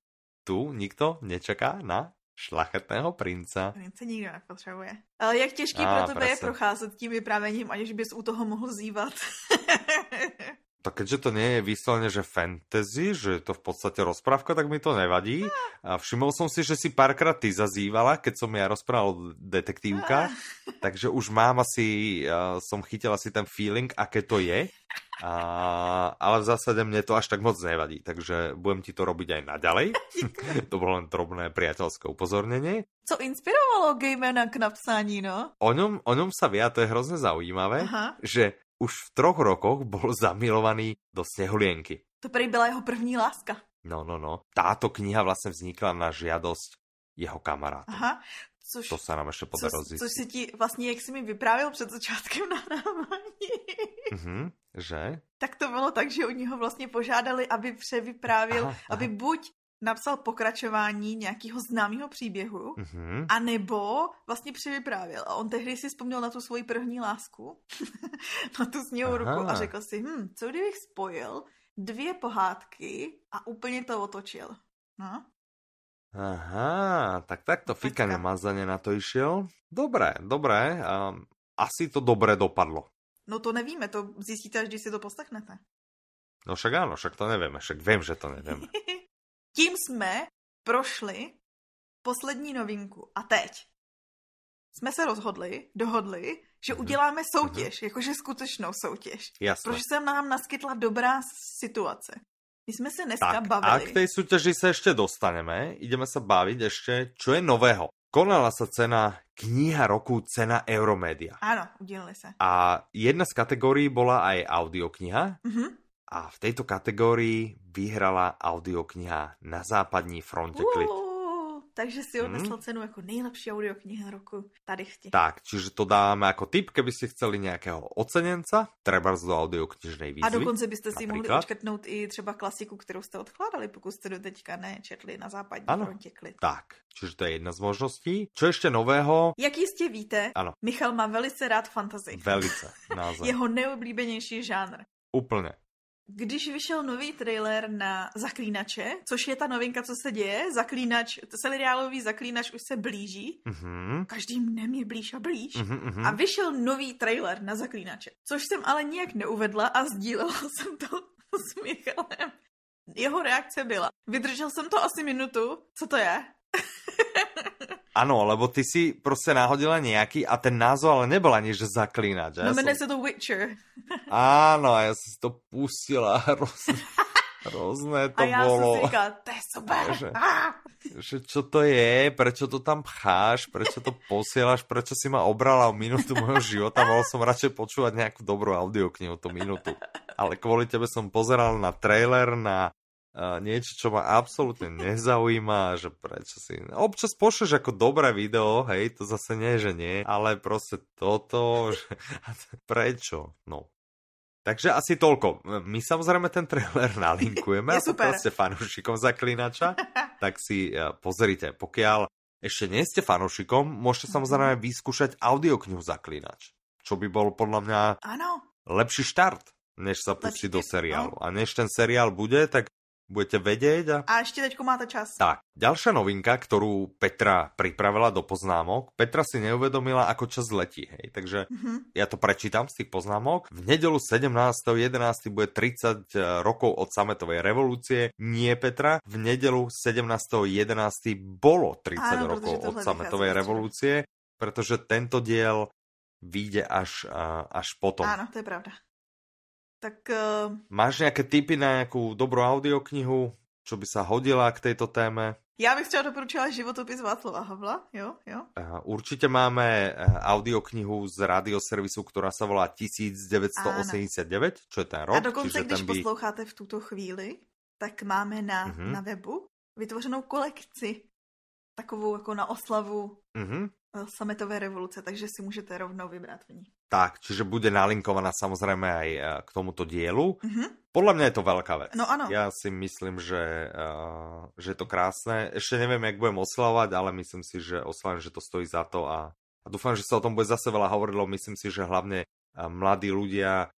Speaker 1: tu nikto nečaká na šlachetného princa.
Speaker 2: Prince nikdo nepotřebuje. Ale jak těžký a, pro tebe je procházet tím vyprávěním, aniž bys u toho mohl zývat.
Speaker 1: tak keďže to nie je vyslovene, že fantasy, že je to v podstate rozprávka, tak mi to nevadí. A všimol som si, že si párkrát ty zazývala, keď som ja rozprával o detektívkach, takže už mám asi, uh, som chytil asi ten feeling, aké to je. A, ale v zásade mne to až tak moc nevadí, takže budem ti to robiť aj naďalej. to bolo len drobné priateľské upozornenie.
Speaker 2: Co inspirovalo Gamena k napsání, no?
Speaker 1: O ňom, o ňom sa vie, a to je hrozne zaujímavé, Aha. že už v troch rokoch bol zamilovaný do Snehulienky.
Speaker 2: To prý byla jeho první láska.
Speaker 1: No, no, no. Táto kniha vlastne vznikla na žiadosť jeho kamaráta.
Speaker 2: Aha, což,
Speaker 1: to sa nám ještě podarilo
Speaker 2: zjistit. Což si ti vlastně, jak jsi mi vyprávěl před začátkem nahrávání.
Speaker 1: Mm-hmm, že?
Speaker 2: Tak to bylo tak, že oni ho vlastně požádali, aby převyprávil, aha, aha. aby buď napsal pokračování nějakého známého příběhu, mm-hmm. anebo vlastně převyprávěl. A on tehdy si vzpomněl na tu svoji první lásku, na tu sněhou ruku a řekl si, hm, co kdybych spojil dvě pohádky a úplně to otočil. No?
Speaker 1: Aha, tak takto Fika nemazaně na to išiel. Dobré, dobré. Um, asi to dobré dopadlo.
Speaker 2: No to nevíme, to zjistíte, až když si to poslechnete.
Speaker 1: No však áno, však to nevíme, však vím, že to nevíme.
Speaker 2: Tím jsme prošli poslední novinku. A teď jsme se rozhodli, dohodli, že mm-hmm. uděláme soutěž, mm-hmm. jakože skutečnou soutěž.
Speaker 1: Jasne.
Speaker 2: Protože jsem nám naskytla dobrá situace. My jsme se dneska
Speaker 1: tak,
Speaker 2: bavili.
Speaker 1: A k tej súťaži sa ešte dostaneme. Ideme sa baviť ešte, čo je nového. Konala sa cena kniha roku, cena Euromedia.
Speaker 2: Áno, udielili sa.
Speaker 1: A jedna z kategórií bola aj audiokniha.
Speaker 2: Uh-huh.
Speaker 1: A v tejto kategórii vyhrala audiokniha Na západní fronte klid
Speaker 2: takže si odnesla mm. cenu jako nejlepší audiokniha roku tady chti.
Speaker 1: Tak, čiže to dáme ako tip, keby ste chceli nejakého ocenenca, treba do audioknižnej výzvy.
Speaker 2: A dokonce byste si mohli odškrtnout i třeba klasiku, kterou jste odkládali, pokud jste do teďka nečetli na západní ano, frontě klid.
Speaker 1: Tak, čiže to je jedna z možností. Čo ešte nového?
Speaker 2: Jak jistě víte,
Speaker 1: ano.
Speaker 2: Michal má velice rád fantasy.
Speaker 1: Velice, naozaj.
Speaker 2: Jeho neoblíbenější žánr.
Speaker 1: Úplne.
Speaker 2: Když vyšel nový trailer na Zaklínače, což je ta novinka, co se děje, Zaklínač, seriálový Zaklínač už se blíží,
Speaker 1: mm-hmm.
Speaker 2: každým dnem je blíž a blíž,
Speaker 1: mm-hmm.
Speaker 2: a vyšel nový trailer na Zaklínače, což jsem ale nijak neuvedla a sdílela jsem to s Michalem. Jeho reakce byla, vydržel jsem to asi minutu, co to je?
Speaker 1: Ano, lebo ty si prostě náhodila nějaký a ten názov ale nebyl ani, že zaklínač.
Speaker 2: No, jmenuje se to Witcher.
Speaker 1: Áno, a ja som si to pustila hrozné. Hrozné to
Speaker 2: a já
Speaker 1: bolo.
Speaker 2: A ja to je super.
Speaker 1: Že, že čo to je, prečo to tam pcháš, prečo to posielaš, prečo si ma obrala o minútu môjho života, mohol som radšej počúvať nejakú dobrú audioknihu tú minútu. Ale kvôli tebe som pozeral na trailer, na niečo, čo ma absolútne nezaujíma, že prečo si... Občas pošleš ako dobré video, hej, to zase nie, že nie, ale proste toto, že... prečo? No. Takže asi toľko. My samozrejme ten trailer nalinkujeme a proste fanúšikom Zaklinača, tak si pozrite. Pokiaľ ešte nie ste fanúšikom, môžete samozrejme vyskúšať audioknihu Zaklinač, čo by bol podľa mňa
Speaker 2: ano.
Speaker 1: lepší štart než sa pustiť do seriálu. No. A než ten seriál bude, tak budete vedieť. A...
Speaker 2: a ešte teďko máte čas.
Speaker 1: Tak, ďalšia novinka, ktorú Petra pripravila do poznámok. Petra si neuvedomila, ako čas letí, hej. Takže mm-hmm. ja to prečítam z tých poznámok. V nedelu 17.11. bude 30 e, rokov od sametovej revolúcie. Nie, Petra, v nedelu 17.11. bolo 30 Áno, rokov od sametovej revolúcie, pretože tento diel vyjde až, až potom.
Speaker 2: Áno, to je pravda. Tak... Uh...
Speaker 1: Máš nejaké tipy na nejakú dobrú audioknihu, čo by sa hodila k tejto téme?
Speaker 2: Já bych třeba doporučila životopis Václava Havla, jo, jo.
Speaker 1: Určitě máme eh, audioknihu z radioservisu, která se volá 1989, Áno. čo je ten rok.
Speaker 2: A dokonce, když by... posloucháte v tuto chvíli, tak máme na, mm-hmm. na webu vytvořenou kolekci, takovou jako na oslavu mm-hmm. sametové revoluce, takže si můžete rovnou vybrat v ní.
Speaker 1: Tak, čiže bude nalinkovaná samozrejme aj eh, k tomuto dielu. Mm-hmm. Podľa mňa je to veľká vec.
Speaker 2: No áno.
Speaker 1: Ja si myslím, že, uh, že je to krásne. Ešte neviem, jak budem oslavovať, ale myslím si, že oslavím, že to stojí za to a, a dúfam, že sa o tom bude zase veľa hovorilo. Myslím si, že hlavne mladí ľudia,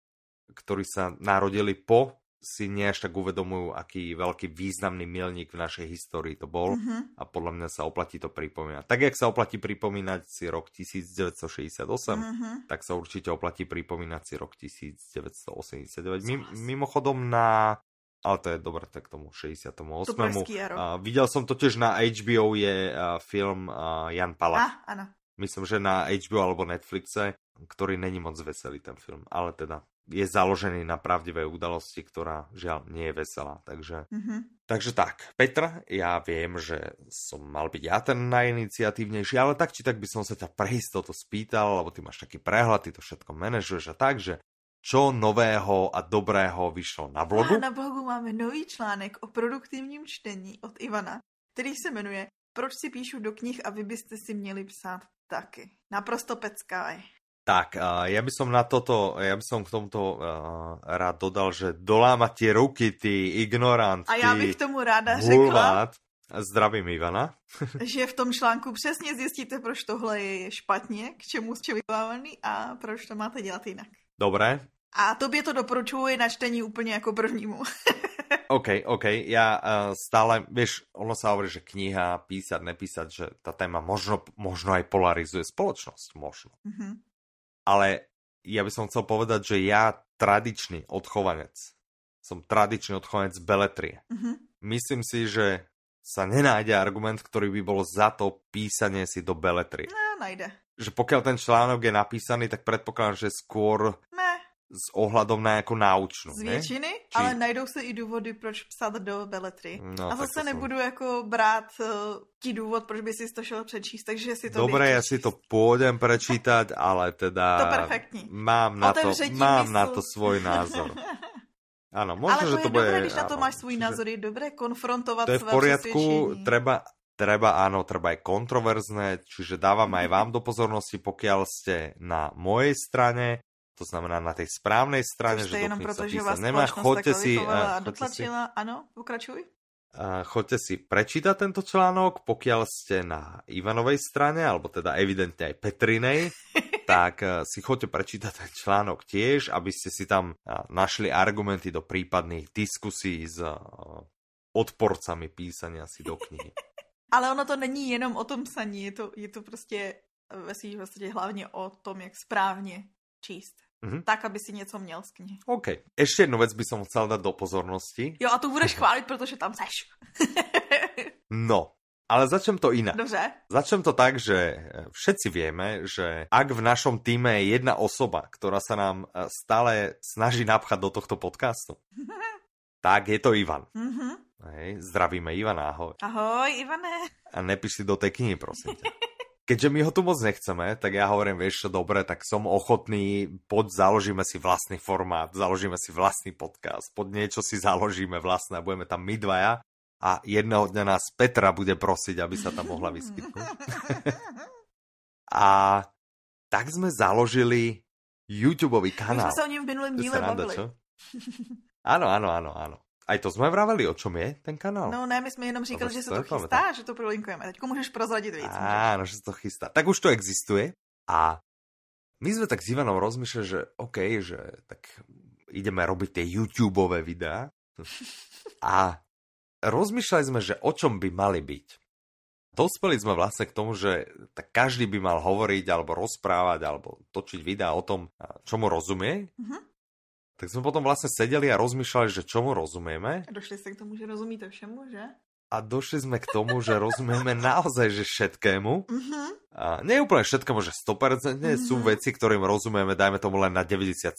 Speaker 1: ktorí sa narodili po si nie až tak uvedomujú, aký veľký významný milník v našej histórii to bol mm-hmm. a podľa mňa sa oplatí to pripomínať. Tak, jak sa oplatí pripomínať si rok 1968, mm-hmm. tak sa určite oplatí pripomínať si rok 1989. Mim, mimochodom na ale to je dobré, tak tomu 68.
Speaker 2: A
Speaker 1: videl som to tiež na HBO je uh, film uh, Jan Palach.
Speaker 2: Ah, áno.
Speaker 1: Myslím, že na HBO alebo Netflixe, ktorý není moc veselý ten film, ale teda je založený na pravdivej udalosti, ktorá žiaľ nie je veselá. Takže, mm-hmm. takže tak, Petra, ja viem, že som mal byť ja ten najiniciatívnejší, ale tak či tak by som sa ťa pre istotu spýtal, lebo ty máš taký prehľad, ty to všetko manažuješ a tak, že čo nového a dobrého vyšlo na blogu?
Speaker 2: A na blogu máme nový článek o produktivním čtení od Ivana, který se jmenuje Proč si píšu do knih a vy byste si měli psát taky. Naprosto pecká
Speaker 1: tak, ja by som na toto, ja by som k tomuto uh, rád dodal, že dolámať tie ruky, ty ignorant,
Speaker 2: A já bych tomu ráda řekla,
Speaker 1: Zdravím Ivana.
Speaker 2: že v tom článku přesně zjistíte, proč tohle je špatně, k čemu ste vyvolávaný a proč to máte dělat jinak.
Speaker 1: Dobré.
Speaker 2: A tobě to doporučuji na čtení úplně jako prvnímu.
Speaker 1: OK, OK. Ja uh, stále, vieš, ono sa hovorí, že kniha, písať, nepísať, že tá téma možno, možno aj polarizuje spoločnosť, možno. Mm-hmm ale ja by som chcel povedať, že ja tradičný odchovanec, som tradičný odchovanec beletrie. Mm-hmm. Myslím si, že sa nenájde argument, ktorý by bol za to písanie si do beletrie.
Speaker 2: No, najde.
Speaker 1: Že pokiaľ ten článok je napísaný, tak predpokladám, že skôr s ohľadom na jako náučnu.
Speaker 2: Z většiny, Či... ale najdou se i důvody, proč psat do beletry. No, a zase nebudu som... jako brát uh, ti důvod, proč by si to šel přečíst, takže si to
Speaker 1: Dobre, ja si to pôjdem prečítať, ale teda...
Speaker 2: To perfektní.
Speaker 1: Mám na to, mám mysl. na to svoj názor. Áno, možno,
Speaker 2: ale
Speaker 1: že to, bude...
Speaker 2: dobré, když na to máš svůj názor, je dobré konfrontovať
Speaker 1: To je v poriadku, treba, treba, áno, treba aj kontroverzné, čiže dávam aj vám do pozornosti, pokiaľ ste na mojej strane, to znamená na tej správnej strane,
Speaker 2: že
Speaker 1: jenom
Speaker 2: proto, že vás nemá. Choďte si, a dotlačila, áno, pokračuj.
Speaker 1: A choďte si prečítať tento článok, pokiaľ ste na Ivanovej strane, alebo teda evidentne aj Petrinej, tak e, si choďte prečítať ten článok tiež, aby ste si tam našli argumenty do prípadných diskusí s odporcami písania si do knihy.
Speaker 2: Ale ono to není jenom o tom psaní, je to, je to prostě ve svých hlavně o tom, jak správně číst. Mm-hmm. Tak, aby si něco měl z knihy.
Speaker 1: OK. Ještě jednu věc by som chcel dať do pozornosti.
Speaker 2: Jo, a tu budeš chválit, protože tam seš.
Speaker 1: no, ale začnem to inak.
Speaker 2: Dobře.
Speaker 1: Začnem to tak, že eh, všetci vieme, že ak v našom týme je jedna osoba, ktorá sa nám eh, stále snaží napchať do tohto podcastu, tak je to Ivan. Mm-hmm. Hej, zdravíme Ivana, ahoj.
Speaker 2: Ahoj, Ivane.
Speaker 1: A nepíš si do tej knihy, prosím ťa. Keďže my ho tu moc nechceme, tak ja hovorím, vieš čo, dobre, tak som ochotný, poď založíme si vlastný formát, založíme si vlastný podcast, pod niečo si založíme vlastné a budeme tam my dvaja a jedného dňa nás Petra bude prosiť, aby sa tam mohla vyskytnúť. a tak sme založili YouTubeový kanál.
Speaker 2: My sme sa o ňom v minulém díle bavili.
Speaker 1: Áno, áno, áno, áno. Aj to jsme vraveli, o čom je ten kanál?
Speaker 2: No ne, my jsme jenom říkali, že se to chystá, že to prolinkujeme. Teď můžeš prozradit víc.
Speaker 1: Áno, že se to chystá. Tak už to existuje a my sme tak s Ivanom rozmýšľali, že OK, že tak ideme robiť tie YouTubeové videá a rozmýšľali sme, že o čom by mali byť. Dospeli sme vlastne k tomu, že tak každý by mal hovoriť alebo rozprávať alebo točiť videá o tom, čomu rozumie. Mm-hmm. Tak sme potom vlastne sedeli a rozmýšľali, že čomu rozumieme.
Speaker 2: A došli ste k tomu, že rozumíte všemu, že?
Speaker 1: A došli sme k tomu, že rozumieme naozaj, že všetkému. Uh-huh. A nie úplne všetkému, že 100%, uh-huh. sú veci, ktorým rozumieme, dajme tomu len na 97%.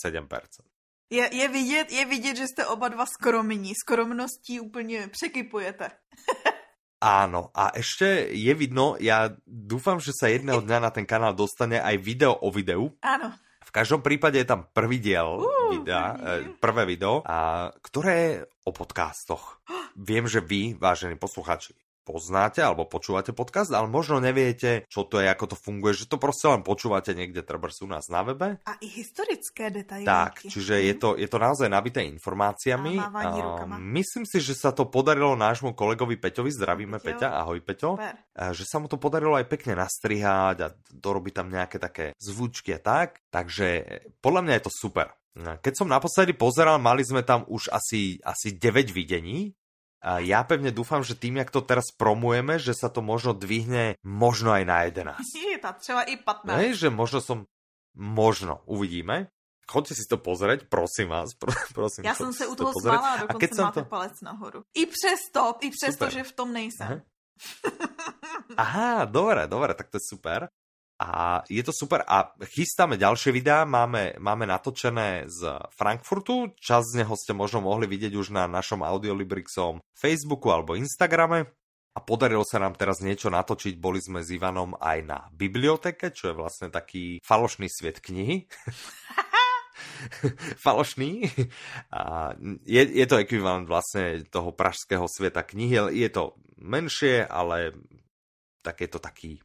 Speaker 2: Je, je, vidět, je vidět, že jste oba dva skromní. Skromností úplně překypujete.
Speaker 1: Áno, a ešte je vidno, ja dúfam, že sa jedného dňa na ten kanál dostane aj video o videu.
Speaker 2: Áno
Speaker 1: v každom prípade je tam prvý diel
Speaker 2: Uh,
Speaker 1: videa, e,
Speaker 2: diel.
Speaker 1: prvé video, a, ktoré je o podcastoch. Viem, že vy, vážení posluchači, poznáte alebo počúvate podcast, ale možno neviete, čo to je, ako to funguje, že to proste len počúvate niekde, treba sú u nás na webe.
Speaker 2: A i historické detaily.
Speaker 1: Tak, čiže je to, je to naozaj nabité informáciami.
Speaker 2: A
Speaker 1: A myslím si, že sa to podarilo nášmu kolegovi Peťovi, zdravíme
Speaker 2: Peťo.
Speaker 1: Peťa, ahoj Peťo,
Speaker 2: Super.
Speaker 1: že sa mu to podarilo aj pekne nastrihať a dorobiť tam nejaké také zvučky a tak, takže podľa mňa je to super. Keď som naposledy pozeral, mali sme tam už asi, asi 9 videní, ja pevne dúfam, že tým, jak to teraz promujeme, že sa to možno dvihne možno aj na 11.
Speaker 2: Je ta třeba i 15.
Speaker 1: Hej, že možno som... Možno, uvidíme. Chodte si to pozrieť, prosím vás. Pro, prosím, chodte
Speaker 2: se
Speaker 1: si
Speaker 2: u
Speaker 1: to
Speaker 2: toho smála a
Speaker 1: A
Speaker 2: dokonce
Speaker 1: keď som
Speaker 2: máte
Speaker 1: to...
Speaker 2: palec nahoru. I přesto, i přesto,
Speaker 1: Super.
Speaker 2: že v tom nejsem.
Speaker 1: Aha. Aha, dobre, dobre, tak to je super. A je to super. A chystáme ďalšie videá, máme, máme natočené z Frankfurtu. Čas z neho ste možno mohli vidieť už na našom Audiolibrixom Facebooku alebo Instagrame. A podarilo sa nám teraz niečo natočiť. Boli sme s Ivanom aj na biblioteke, čo je vlastne taký falošný svet knihy. falošný. A je, je to ekvivalent vlastne toho pražského sveta knihy. Je to menšie, ale tak je to taký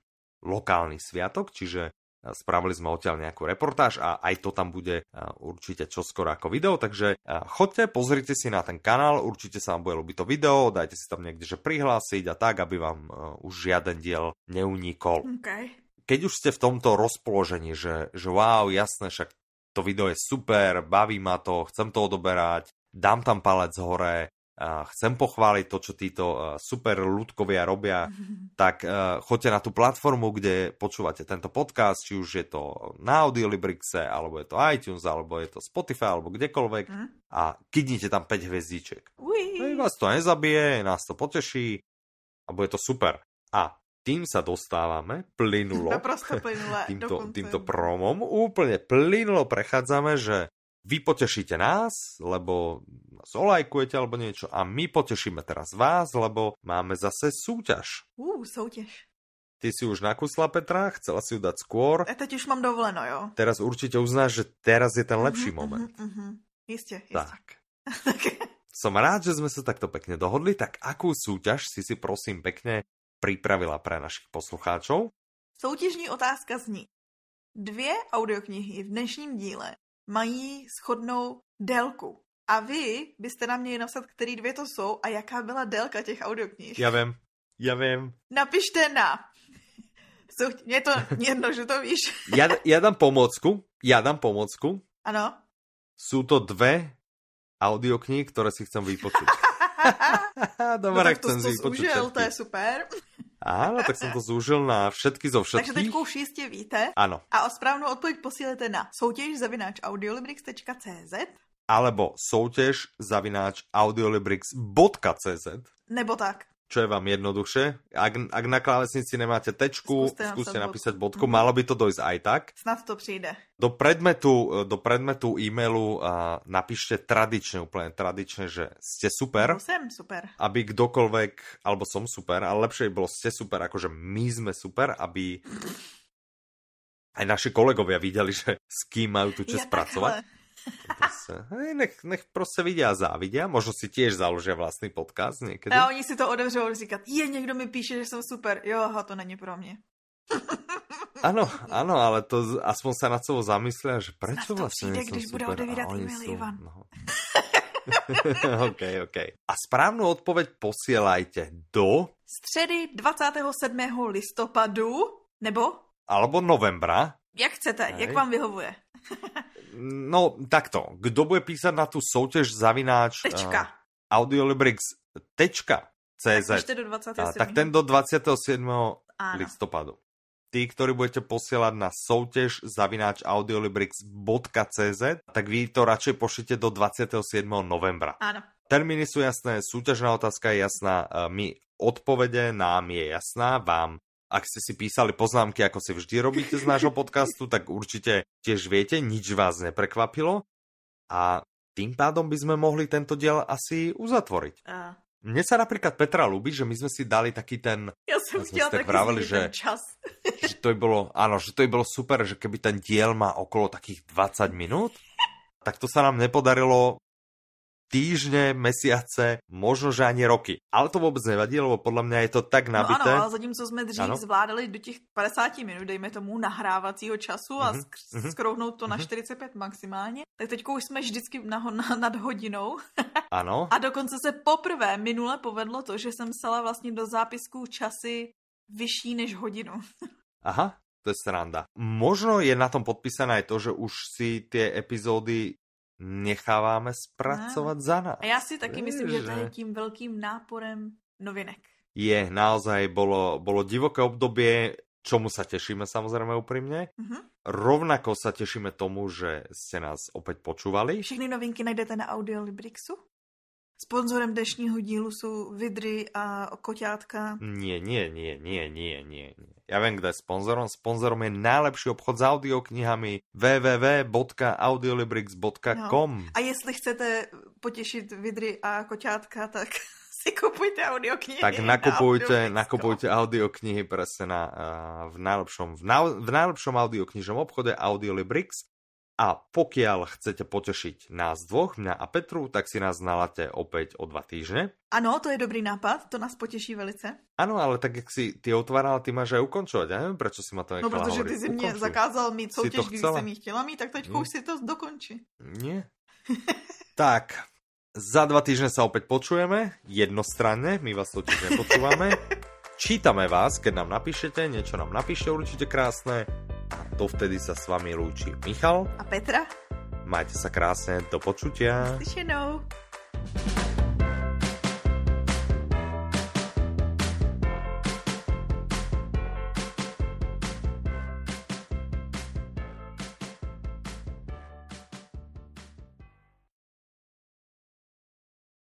Speaker 1: lokálny sviatok, čiže spravili sme odtiaľ nejakú reportáž a aj to tam bude určite čoskoro ako video, takže chodte, pozrite si na ten kanál, určite sa vám bude ľúbiť to video, dajte si tam niekde, že prihlásiť a tak, aby vám už žiaden diel neunikol.
Speaker 2: Okay.
Speaker 1: Keď už ste v tomto rozpoložení, že, že wow, jasné, však to video je super, baví ma to, chcem to odoberať, dám tam palec hore, chcem pochváliť to, čo títo super ľudkovia robia, tak uh, choďte na tú platformu, kde počúvate tento podcast, či už je to na Audiolibrixe, alebo je to iTunes, alebo je to Spotify, alebo kdekoľvek a kydnite tam 5 hviezdiček.
Speaker 2: Ui.
Speaker 1: Vás to nezabije, nás to poteší a bude to super. A tým sa dostávame plynulo týmto, týmto promom, úplne plynulo prechádzame, že vy potešíte nás, lebo nás olajkujete alebo niečo a my potešíme teraz vás, lebo máme zase súťaž.
Speaker 2: Uh, soutěž.
Speaker 1: Ty si už nakusla Petra, chcela si ju dať skôr.
Speaker 2: A teď už mám dovoleno, jo.
Speaker 1: Teraz určite uznáš, že teraz je ten lepší
Speaker 2: Mhm,
Speaker 1: moment.
Speaker 2: Jistě, jistě.
Speaker 1: Tak. Som rád, že sme sa takto pekne dohodli, tak akú súťaž si si prosím pekne pripravila pre našich poslucháčov?
Speaker 2: Soutěžní otázka zní. Dvě audioknihy v dnešním díle mají shodnou délku. A vy byste nám měli napsat, který dvě to jsou a jaká byla délka těch audioknih.
Speaker 1: Ja viem, ja viem.
Speaker 2: Napište na... Jsou... Mně to jedno, že to víš.
Speaker 1: Ja, ja dám pomocku, ja dám pomocku.
Speaker 2: Ano.
Speaker 1: Sú to dve audioknihy, ktoré si chcem vypočuť.
Speaker 2: no,
Speaker 1: Dobre,
Speaker 2: to
Speaker 1: chcem si vypočuť
Speaker 2: užil,
Speaker 1: všetky.
Speaker 2: to je super.
Speaker 1: Áno, tak som to zúžil na všetky zo
Speaker 2: Takže teď
Speaker 1: všetkých.
Speaker 2: už jistě víte.
Speaker 1: Áno.
Speaker 2: A o správnou odpověď posílete na soutěž zavináč audiolibrix.cz
Speaker 1: Alebo soutěž zavináč audiolibrix.cz
Speaker 2: nebo tak.
Speaker 1: Čo je vám jednoduchšie. Ak, ak na klávesnici nemáte tečku,
Speaker 2: Skúste
Speaker 1: skúste napísať
Speaker 2: bodku.
Speaker 1: bodku, malo by to dojsť aj tak.
Speaker 2: Snad to přijde.
Speaker 1: Do predmetu, do predmetu e-mailu uh, napíšte tradične, úplne tradične, že ste super,
Speaker 2: To jsem super.
Speaker 1: aby kdokoľvek, alebo som super, ale lepšie by bolo ste super, akože my sme super, aby aj naši kolegovia videli, že s kým majú tu čas
Speaker 2: Ja
Speaker 1: pracovať. Proste, hej, nech, nech proste vidia a závidia. Možno si tiež založia vlastný podcast niekedy.
Speaker 2: A oni si to otevřou a říkat, je, někdo mi píše, že jsem super. Jo, aha, to není pro mě.
Speaker 1: Áno, áno, ale to aspoň sa nad sebou zamyslia, že prečo
Speaker 2: Snad to
Speaker 1: vlastne som
Speaker 2: když
Speaker 1: a oni
Speaker 2: e-maily,
Speaker 1: sú...
Speaker 2: Ivan.
Speaker 1: No. OK, OK. A správnu odpoveď posielajte do
Speaker 2: Středy 27. listopadu, nebo
Speaker 1: alebo novembra.
Speaker 2: jak chcete,
Speaker 1: Hej.
Speaker 2: jak vám vyhovuje.
Speaker 1: No, takto. Kto bude písať na tú soutěž zavináč
Speaker 2: Tečka.
Speaker 1: audiolibrix.cz
Speaker 2: Tak píšte do 27.
Speaker 1: a, tak ten do 27.
Speaker 2: Áno.
Speaker 1: listopadu. Tí, ktorí budete posielať na soutěž zavináč audiolibrix.cz, tak vy to radšej pošlite do 27. novembra.
Speaker 2: Áno.
Speaker 1: Termíny sú jasné, súťažná otázka je jasná, e, my odpovede nám je jasná, vám ak ste si písali poznámky, ako si vždy robíte z nášho podcastu, tak určite tiež viete, nič vás neprekvapilo a tým pádom by sme mohli tento diel asi uzatvoriť.
Speaker 2: A
Speaker 1: Mne sa napríklad Petra ľúbi, že my sme si dali taký ten
Speaker 2: jsem chtěla
Speaker 1: si tak vraveli, že-
Speaker 2: čas.
Speaker 1: že to by bolo, áno, že to by bolo super, že keby ten diel má okolo takých 20 minút, tak to sa nám nepodarilo týždne, mesiace, možno že ani roky. Ale to vůbec nevadí, lebo podle mě je to tak nabité.
Speaker 2: No ano, ale zatímco jsme dřív ano. zvládali do těch 50 minut, dejme tomu, nahrávacího času a mm-hmm. sk- skrouhnout to mm-hmm. na 45 mhm. maximálně, tak teď už jsme vždycky na, na, nad hodinou.
Speaker 1: ano.
Speaker 2: A dokonce se poprvé minule povedlo to, že jsem psala vlastně do zápisků časy vyšší než hodinu.
Speaker 1: Aha, to je sranda. Možno je na tom podpísané aj to, že už si tie epizódy necháváme spracovat za nás.
Speaker 2: A já si taky myslím, že to je tím velkým náporem novinek.
Speaker 1: Je, naozaj bolo, bolo divoké obdobie, čomu sa tešíme samozrejme úprimne. Uh-huh. Rovnako sa tešíme tomu, že ste nás opäť počúvali.
Speaker 2: Všechny novinky najdete na Audiolibrixu. Sponzorem dnešního dílu jsou Vidry a koťátka.
Speaker 1: Nie, nie, nie, nie, nie, nie. Ja viem, kto je sponzorom. Sponzorom je najlepší obchod s audioknihami www.audiolibrix.com no.
Speaker 2: A jestli chcete potěšit Vidry a koťátka, tak si kupujte audioknihy.
Speaker 1: Tak nakupujte, na nakupujte audioknihy presne na, uh, v, najlepšom, v, na, v najlepšom audioknižnom obchode Audiolibrix. A pokiaľ chcete potešiť nás dvoch, mňa a Petru, tak si nás nalate opäť o dva týždne.
Speaker 2: Ano, to je dobrý nápad, to nás poteší velice.
Speaker 1: Ano, ale tak jak si ty otvárala, ty máš aj ukončovat. Ja nevím, proč si ma to
Speaker 2: nechala No, protože ty si mě zakázal mít soutěž, když jsem
Speaker 1: jí
Speaker 2: chtěla mít, tak teď už si to dokončí.
Speaker 1: Nie. tak, za dva týždne sa opäť počujeme, jednostranne, my vás totiž nepočúvame. Čítame vás, keď nám napíšete, niečo nám napíšte určite krásne. Dovtedy sa s vami lúči Michal
Speaker 2: a Petra.
Speaker 1: Majte sa krásne, do počutia.
Speaker 2: Slyšenou.